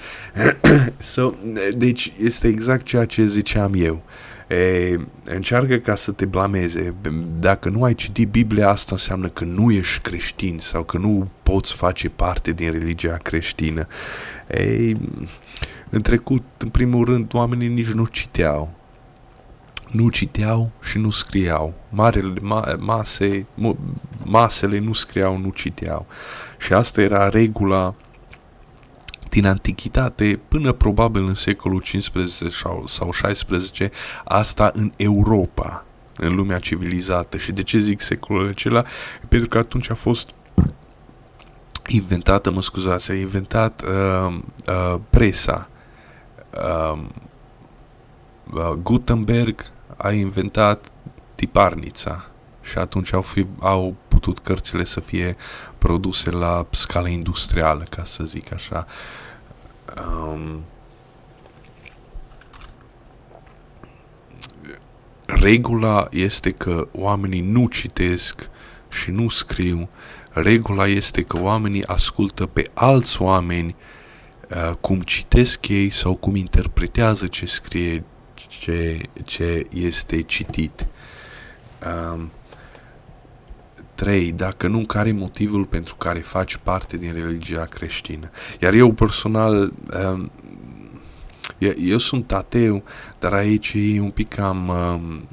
(clears throat) so, deci este exact ceea ce ziceam eu. E, încearcă ca să te blameze. Dacă nu ai citit Biblia, asta înseamnă că nu ești creștin sau că nu poți face parte din religia creștină. Ei, în trecut, în primul rând, oamenii nici nu citeau nu citeau și nu scriau. Marele ma, mase, masele nu scriau, nu citeau. Și asta era regula din antichitate până probabil în secolul 15 sau, sau 16, asta în Europa, în lumea civilizată. Și de ce zic secolul acela? Pentru că atunci a fost inventată, mă scuzați, a inventat uh, uh, presa. Uh, uh, Gutenberg a inventat tiparnița și atunci au, fi, au putut cărțile să fie produse la scală industrială, ca să zic așa. Um, regula este că oamenii nu citesc și nu scriu. Regula este că oamenii ascultă pe alți oameni uh, cum citesc ei sau cum interpretează ce scrie ce, ce este citit. Um, 3. Dacă nu, care e motivul pentru care faci parte din religia creștină? Iar eu personal, um, eu sunt ateu, dar aici e un pic cam... Um,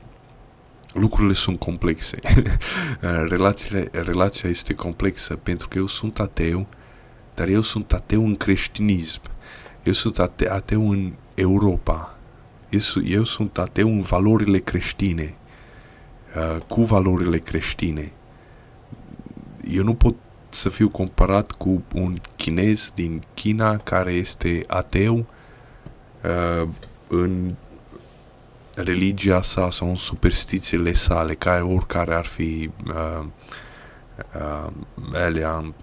lucrurile sunt complexe. (laughs) Relațiile, relația este complexă pentru că eu sunt ateu, dar eu sunt ateu în creștinism. Eu sunt ate, ateu în Europa, eu, eu sunt ateu în valorile creștine, uh, cu valorile creștine. Eu nu pot să fiu comparat cu un chinez din China care este ateu uh, în religia sa sau în superstițiile sale, care oricare ar fi uh, uh, alea.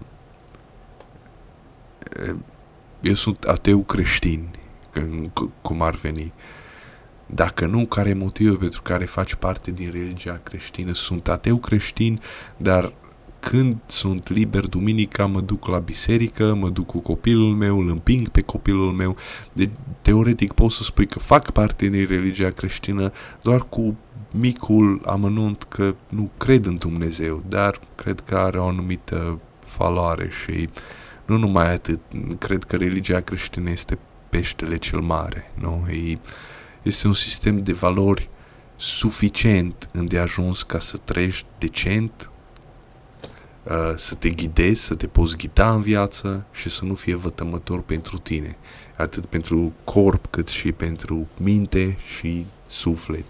Uh, eu sunt ateu creștin, cum ar veni. Uh, dacă nu, care motive pentru care faci parte din religia creștină? Sunt ateu creștin, dar când sunt liber duminica, mă duc la biserică, mă duc cu copilul meu, îl împing pe copilul meu. De, teoretic poți să spui că fac parte din religia creștină doar cu micul amănunt că nu cred în Dumnezeu, dar cred că are o anumită valoare și nu numai atât, cred că religia creștină este peștele cel mare, nu? E, este un sistem de valori suficient îndeajuns ca să trăiești decent, uh, să te ghidezi, să te poți ghida în viață și să nu fie vătămător pentru tine, atât pentru corp cât și pentru minte și suflet.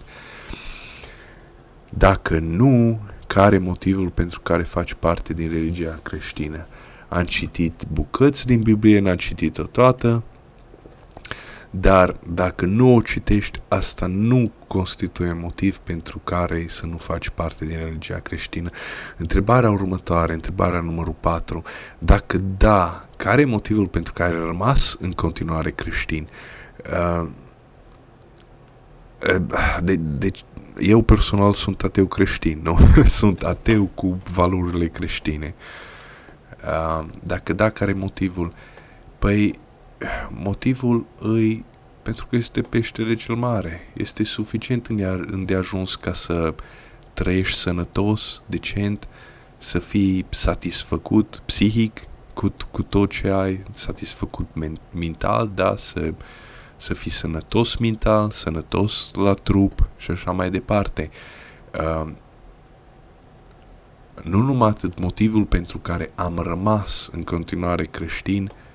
Dacă nu, care motivul pentru care faci parte din religia creștină? Am citit bucăți din Biblie, n-am citit-o toată, dar dacă nu o citești, asta nu constituie motiv pentru care să nu faci parte din religia creștină. Întrebarea următoare, întrebarea numărul 4, dacă da, care e motivul pentru care ai rămas în continuare creștin? Uh, uh de, deci, eu personal sunt ateu creștin, nu? (laughs) sunt ateu cu valorile creștine. Uh, dacă da, care e motivul? Păi, motivul îi pentru că este peștele cel mare. Este suficient îndeajuns ca să trăiești sănătos, decent, să fii satisfăcut psihic cu, cu tot ce ai, satisfăcut men- mental, da, să, să fii sănătos mental, sănătos la trup și așa mai departe. Uh, nu numai atât motivul pentru care am rămas în continuare creștin, uh,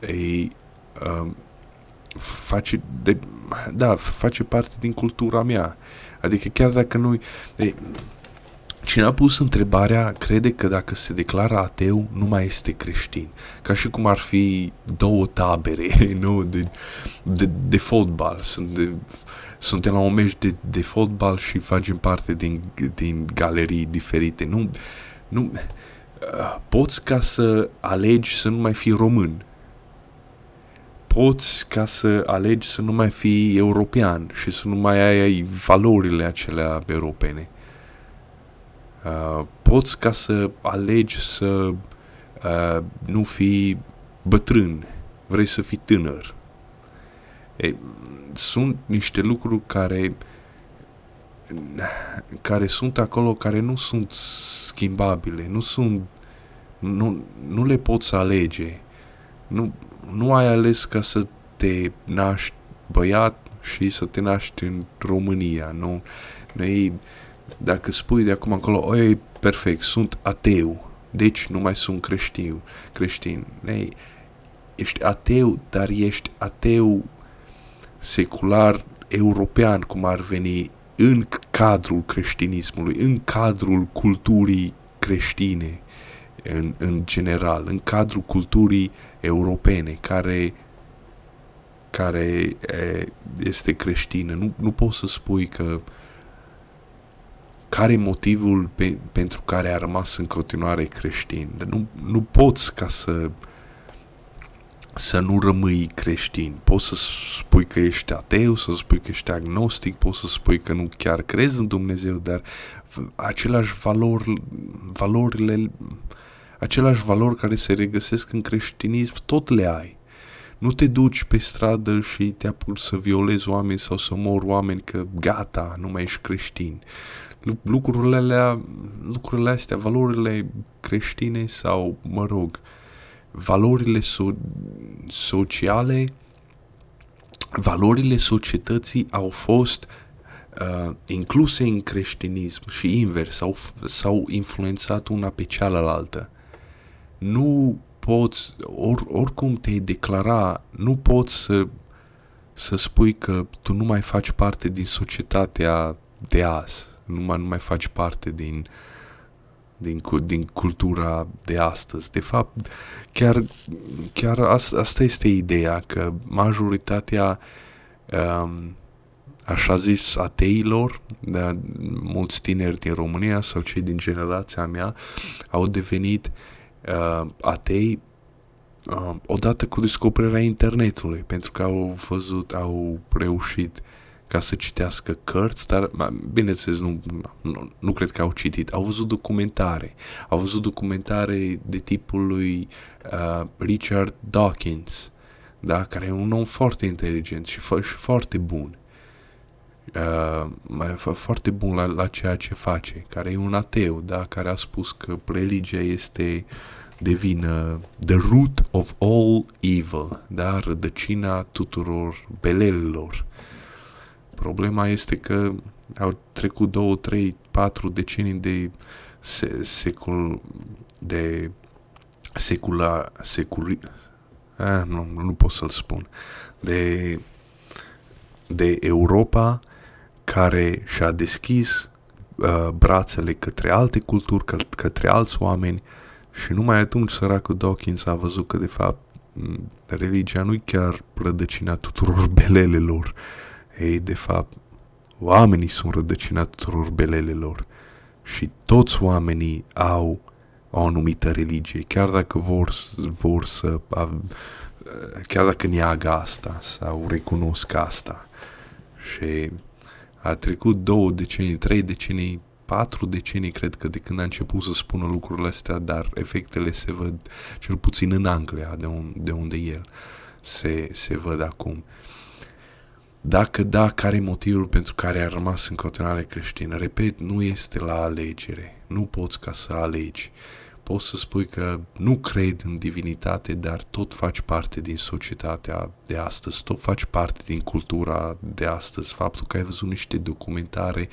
e, uh, face, de, da, face parte din cultura mea. Adică chiar dacă nu... E, Cine a pus întrebarea crede că dacă se declară ateu nu mai este creștin. Ca și cum ar fi două tabere, (laughs) nu? De, de, de fotbal. Sunt de, suntem la un meci de, de fotbal și facem parte din, din galerii diferite. Nu, nu, poți ca să alegi să nu mai fii român poți ca să alegi să nu mai fii european și să nu mai ai, ai valorile acelea europene. Uh, poți ca să alegi să uh, nu fii bătrân, vrei să fii tânăr. E, sunt niște lucruri care care sunt acolo, care nu sunt schimbabile, nu sunt nu, nu le poți alege. Nu, nu ai ales ca să te naști băiat și să te naști în România. Nu, noi, dacă spui de acum încolo, oi, perfect, sunt ateu, deci nu mai sunt creștin. creștin. Ei, ești ateu, dar ești ateu secular european, cum ar veni, în cadrul creștinismului, în cadrul culturii creștine, în, în general, în cadrul culturii europene, care care este creștină. Nu, nu poți să spui că care e motivul pe, pentru care a rămas în continuare creștin. Nu, nu poți ca să să nu rămâi creștin. Poți să spui că ești ateu, să spui că ești agnostic, poți să spui că nu chiar crezi în Dumnezeu, dar același valori, valorile, același valori care se regăsesc în creștinism, tot le ai. Nu te duci pe stradă și te apuci să violezi oameni sau să mor oameni că gata, nu mai ești creștin. Lucrurile alea, lucrurile astea, valorile creștine sau, mă rog, valorile so- sociale, valorile societății au fost uh, incluse în creștinism și invers, sau s-au influențat una pe cealaltă. Nu poți, or, oricum te-ai declara, nu poți să, să spui că tu nu mai faci parte din societatea de azi, nu mai, nu mai faci parte din, din, din cultura de astăzi. De fapt, chiar, chiar asta este ideea, că majoritatea um, așa zis ateilor, de, mulți tineri din România sau cei din generația mea au devenit uh, uh, atei uh, odată cu descoperirea internetului, pentru că au văzut, au reușit ca să citească cărți, dar bineînțeles nu, nu, nu cred că au citit, au văzut documentare, au văzut documentare de tipul lui uh, Richard Dawkins, da, care e un om foarte inteligent și, fo- și foarte bun. Uh, foarte bun la, la ceea ce face, care e un ateu, da, care a spus că religia este devină the root of all evil, da, rădăcina tuturor belelilor. Problema este că au trecut două, trei, patru decenii de se, secul, de secula, seculi, ah, nu, nu pot să-l spun, de, de Europa care și-a deschis uh, brațele către alte culturi, că, către alți oameni și numai atunci săracul Dawkins a văzut că de fapt religia nu-i chiar rădăcina tuturor (laughs) belelelor. Ei, de fapt, oamenii sunt rădăcina tuturor belelelor și toți oamenii au o anumită religie, chiar dacă vor, vor să chiar dacă neagă asta sau recunosc asta. Și a trecut două decenii, trei decenii, patru decenii, cred că, de când a început să spună lucrurile astea, dar efectele se văd, cel puțin în Anglia, de, un, de unde el se, se văd acum. Dacă da, care e motivul pentru care a rămas în continuare creștină? Repet, nu este la alegere. Nu poți ca să alegi. Uh, poți să spui că nu cred în divinitate, dar tot faci parte din societatea de astăzi, tot faci parte din cultura de astăzi. Faptul că ai văzut niște documentare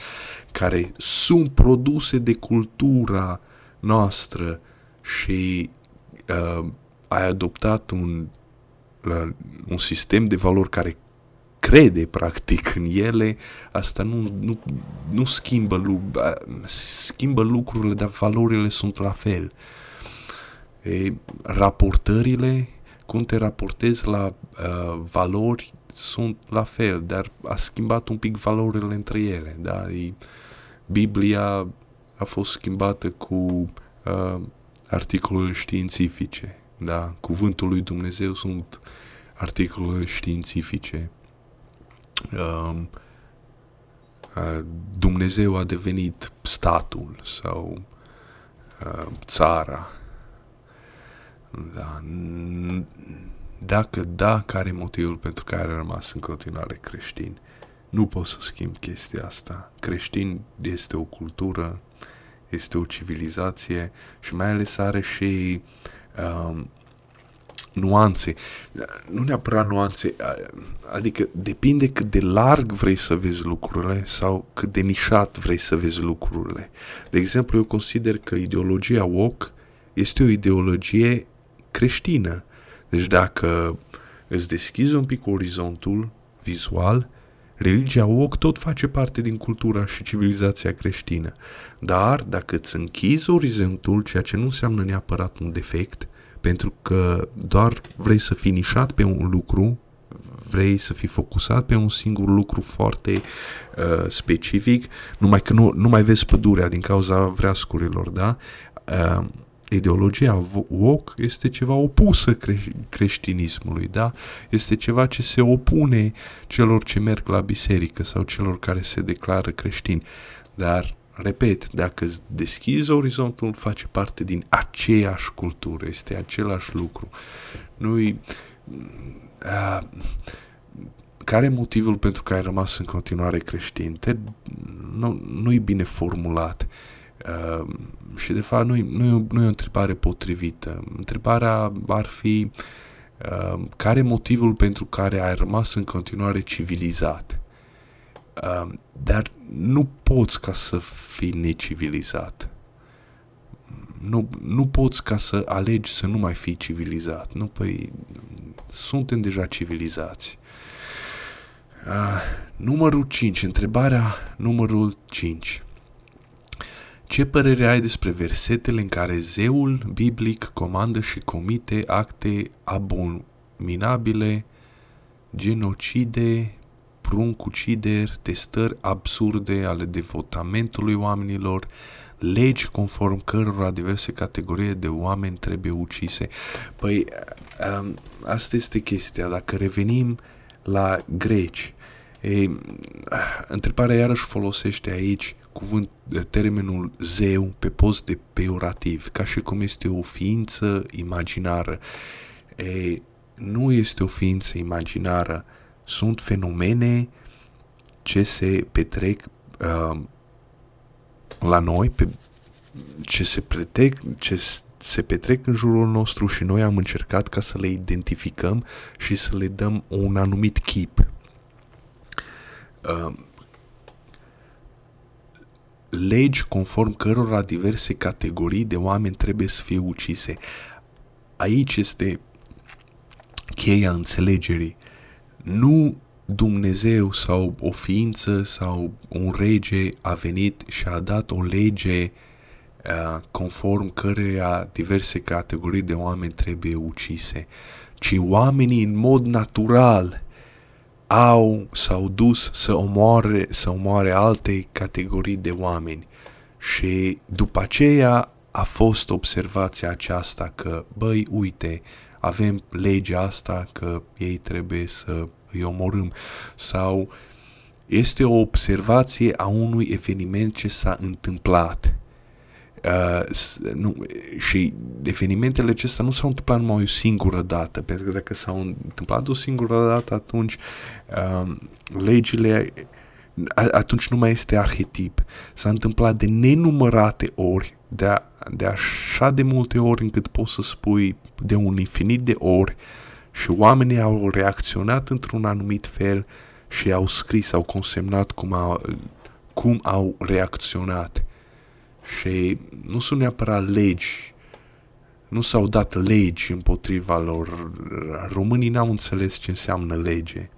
care sunt produse de cultura noastră și uh, ai adoptat un, uh, un sistem de valori care crede practic în ele, asta nu, nu, nu schimbă, schimbă lucrurile, dar valorile sunt la fel. E, raportările, cum te raportezi la uh, valori, sunt la fel, dar a schimbat un pic valorile între ele. Da? E, Biblia a fost schimbată cu uh, articolele științifice. Da? Cuvântul lui Dumnezeu sunt articolele științifice um, uh, Dumnezeu a devenit statul sau uh, țara. Da. Dacă da, care e motivul pentru care a rămas în continuare creștin? Nu poți să schimbi chestia asta. Creștin este o cultură, este o civilizație și mai ales are și um, nuanțe. Nu neapărat nuanțe, adică depinde cât de larg vrei să vezi lucrurile sau cât de nișat vrei să vezi lucrurile. De exemplu, eu consider că ideologia woke este o ideologie creștină. Deci dacă îți deschizi un pic orizontul vizual, religia woke tot face parte din cultura și civilizația creștină. Dar dacă îți închizi orizontul, ceea ce nu înseamnă neapărat un defect, pentru că doar vrei să fii nișat pe un lucru, vrei să fii focusat pe un singur lucru foarte uh, specific, numai că nu, nu mai vezi pădurea din cauza vreascurilor, da? Uh, ideologia woke este ceva opusă creș- creștinismului, da? Este ceva ce se opune celor ce merg la biserică sau celor care se declară creștini. Dar repet, dacă îți deschizi orizontul, face parte din aceeași cultură, este același lucru. Nu-i... A, care e motivul pentru care ai rămas în continuare creștin? Te, nu, nu-i bine formulat. Uh, și de fapt nu-i, nu-i, nu-i o întrebare potrivită. Întrebarea ar fi uh, care e motivul pentru care ai rămas în continuare civilizat? Um, dar nu poți ca să fii necivilizat. Nu, nu poți ca să alegi să nu mai fii civilizat. Nu, păi, suntem deja civilizați. Uh, numărul 5, întrebarea numărul 5. Ce părere ai despre versetele în care zeul biblic comandă și comite acte abominabile, genocide, pruncucideri, testări absurde ale devotamentului oamenilor, legi conform cărora diverse categorii de oameni trebuie ucise. Păi, um, asta este chestia. Dacă revenim la greci, e, întrebarea iarăși folosește aici cuvânt, termenul zeu pe post de peorativ, ca și cum este o ființă imaginară. E, nu este o ființă imaginară, sunt fenomene ce se petrec uh, la noi, pe, ce se petrec, ce se petrec în jurul nostru și noi am încercat ca să le identificăm și să le dăm un anumit chip. Uh, legi conform cărora diverse categorii de oameni trebuie să fie ucise. Aici este cheia înțelegerii nu Dumnezeu sau o ființă sau un rege a venit și a dat o lege uh, conform căreia diverse categorii de oameni trebuie ucise, ci oamenii în mod natural au s-au dus să omoare, să omoare alte categorii de oameni. Și după aceea a fost observația aceasta că, băi, uite, avem legea asta că ei trebuie să îi omorâm sau este o observație a unui eveniment ce s-a întâmplat. Uh, nu, și evenimentele acestea nu s-au întâmplat numai o singură dată, pentru că dacă s-au întâmplat o singură dată, atunci uh, legile atunci nu mai este arhetip. S-a întâmplat de nenumărate ori, de, a, de așa de multe ori încât poți să spui de un infinit de ori și oamenii au reacționat într-un anumit fel și au scris, au consemnat cum au, cum au reacționat. Și nu sunt neapărat legi, nu s-au dat legi împotriva lor. Românii n-au înțeles ce înseamnă lege.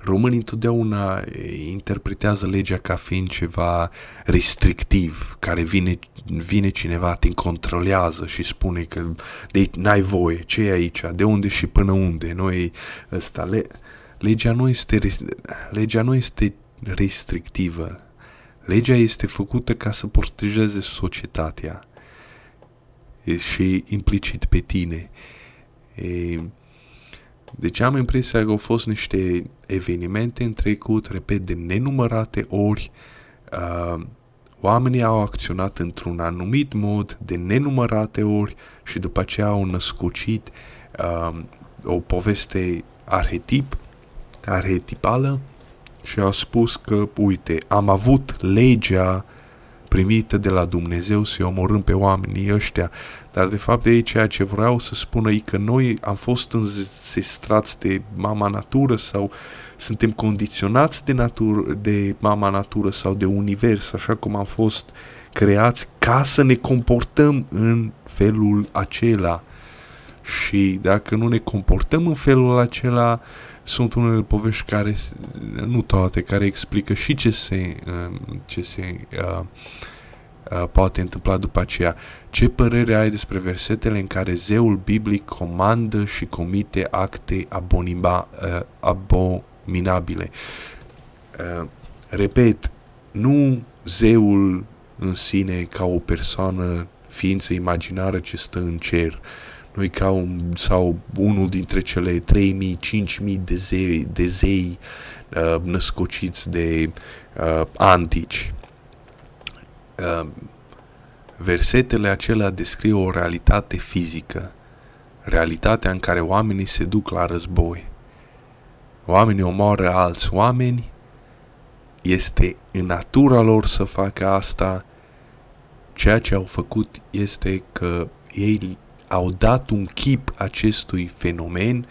Românii întotdeauna interpretează legea ca fiind ceva restrictiv, care vine, vine cineva, te controlează și spune că de n-ai voie, ce e aici, de unde și până unde. Noi, ăsta, le, legea, nu este, legea nu este restrictivă. Legea este făcută ca să protejeze societatea și implicit pe tine. E, Deci am impresia că au fost niște evenimente în trecut, repet, de nenumărate ori. Uh, oamenii au acționat într-un anumit mod de nenumărate ori și după aceea au născocit uh, o poveste arhetip, arhetipală și au spus că, uite, am avut legea primită de la Dumnezeu să-i omorâm pe oamenii ăștia, dar de fapt ei ceea ce vreau să spună e că noi am fost înzestrați de mama natură sau suntem condiționați de, natură, de mama natură sau de univers, așa cum am fost creați ca să ne comportăm în felul acela. Și dacă nu ne comportăm în felul acela, sunt unele povești care, nu toate, care explică și ce se, ce se uh, uh, poate întâmpla după aceea. Ce părere ai despre versetele în care zeul biblic comandă și comite acte abonima, uh, abominabile? Uh, repet, nu zeul în sine ca o persoană, ființă imaginară ce stă în cer, noi ca un, sau unul dintre cele 3000, 5000 de zei, de zei uh, născociți de uh, antici. Uh, versetele acelea descriu o realitate fizică, realitatea în care oamenii se duc la război. Oamenii omoară alți oameni, este în natura lor să facă asta, ceea ce au făcut este că ei au dat un chip acestui fenomen,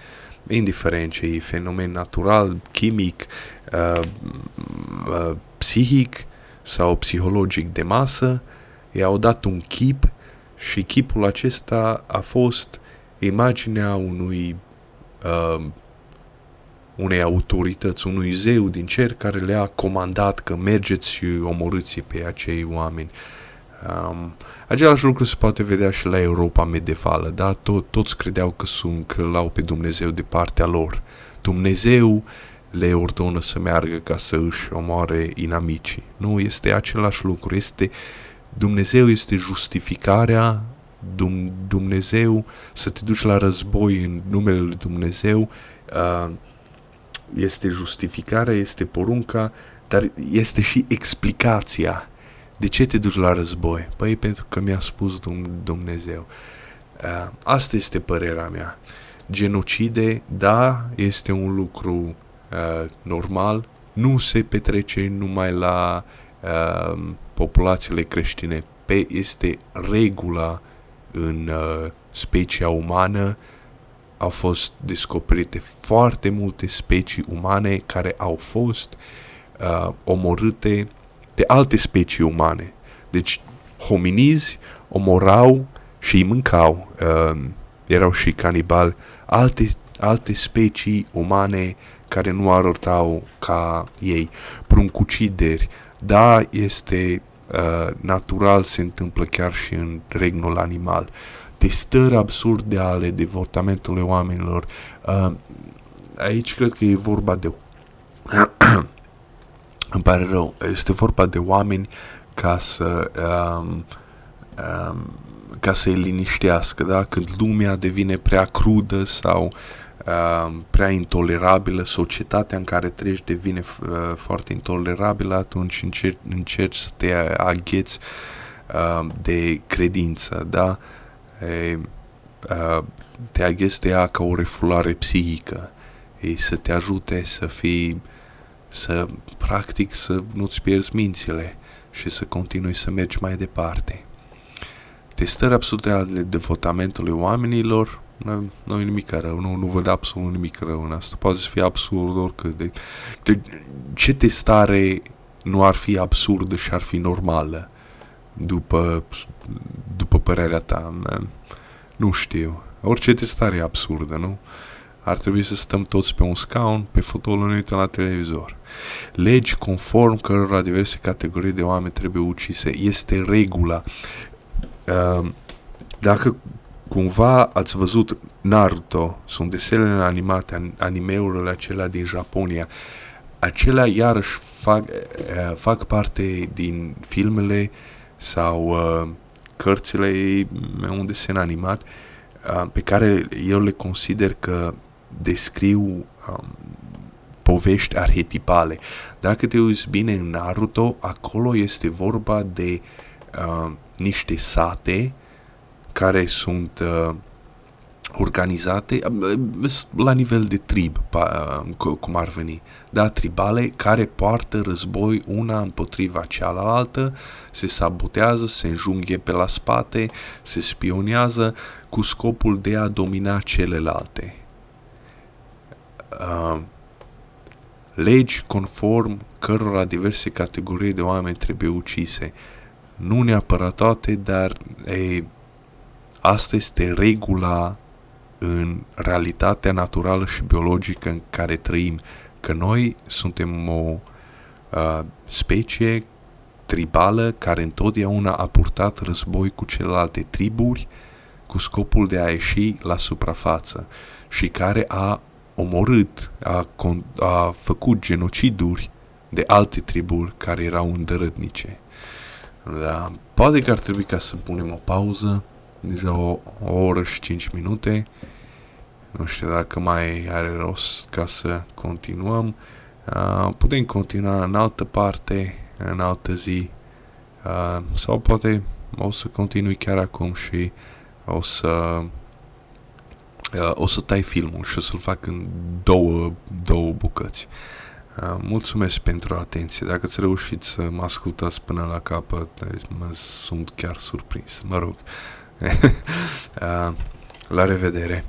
indiferent ce e fenomen natural, chimic, uh, uh, psihic sau psihologic de masă, i-au dat un chip și chipul acesta a fost imaginea unui uh, unei autorități, unui zeu din cer care le-a comandat că mergeți și omorâți pe acei oameni. Um, Același lucru se poate vedea și la Europa medievală, da? Tot, toți credeau că sunt, că l-au pe Dumnezeu de partea lor. Dumnezeu le ordonă să meargă ca să își omoare inamicii. Nu, este același lucru. Este, Dumnezeu este justificarea, Dumnezeu să te duci la război în numele lui Dumnezeu, uh, este justificarea, este porunca, dar este și explicația de ce te duci la război? Păi pentru că mi-a spus Dumnezeu. Uh, asta este părerea mea. Genocide, da, este un lucru uh, normal, nu se petrece numai la uh, populațiile creștine, pe este regula în uh, specia umană. Au fost descoperite foarte multe specii umane care au fost uh, omorâte de alte specii umane. Deci hominizi omorau și îi mâncau, uh, erau și canibali, alte, alte specii umane care nu arătau ca ei. Pruncucideri, da, este uh, natural, se întâmplă chiar și în regnul animal. Testări absurde ale devotamentului oamenilor. Uh, aici cred că e vorba de (clears throat) îmi pare rău, este vorba de oameni ca să um, um, ca să-i liniștească, da? Când lumea devine prea crudă sau um, prea intolerabilă, societatea în care treci devine uh, foarte intolerabilă, atunci încerci, încerci să te agheți uh, de credință, da? E, uh, te agheți de ea ca o refulare psihică, e, să te ajute să fii să practic să nu-ți pierzi mințile și să continui să mergi mai departe. Testări absolute ale devotamentului oamenilor, nu e nimic rău, nu, nu văd absolut nimic rău în asta. Poate să fie absurd oricât. De, de, ce testare nu ar fi absurdă și ar fi normală după, după părerea ta? Nu știu. Orice testare e absurdă, nu? ar trebui să stăm toți pe un scaun, pe fotolul uităm la televizor. Legi conform cărora diverse categorii de oameni trebuie ucise. Este regula. Uh, dacă cumva ați văzut Naruto, sunt desenele animate, animeurile acelea din Japonia, acelea iarăși fac, uh, fac parte din filmele sau uh, cărțile un desen animat uh, pe care eu le consider că descriu um, povești arhetipale. Dacă te uiți bine în Naruto, acolo este vorba de uh, niște sate care sunt uh, organizate uh, la nivel de trib, uh, cum ar veni, da, tribale, care poartă război una împotriva cealaltă, se sabotează, se înjunghe pe la spate, se spionează cu scopul de a domina celelalte. Uh, legi conform cărora diverse categorii de oameni trebuie ucise. Nu neapărat toate, dar e, asta este regula în realitatea naturală și biologică în care trăim, că noi suntem o uh, specie tribală care întotdeauna a purtat război cu celelalte triburi cu scopul de a ieși la suprafață și care a omorât, a, a făcut genociduri de alte triburi care erau îndărătnice. Da, poate că ar trebui ca să punem o pauză, deja o, o oră și 5 minute. Nu știu dacă mai are rost ca să continuăm. Uh, putem continua în altă parte, în altă zi, uh, sau poate o să continui chiar acum și o să uh, o să tai filmul și o să-l fac în două, două bucăți. Uh, mulțumesc pentru atenție. Dacă ați reușit să mă ascultați până la capăt, mă sunt chiar surprins. Mă rog. uh, (laughs) la revedere.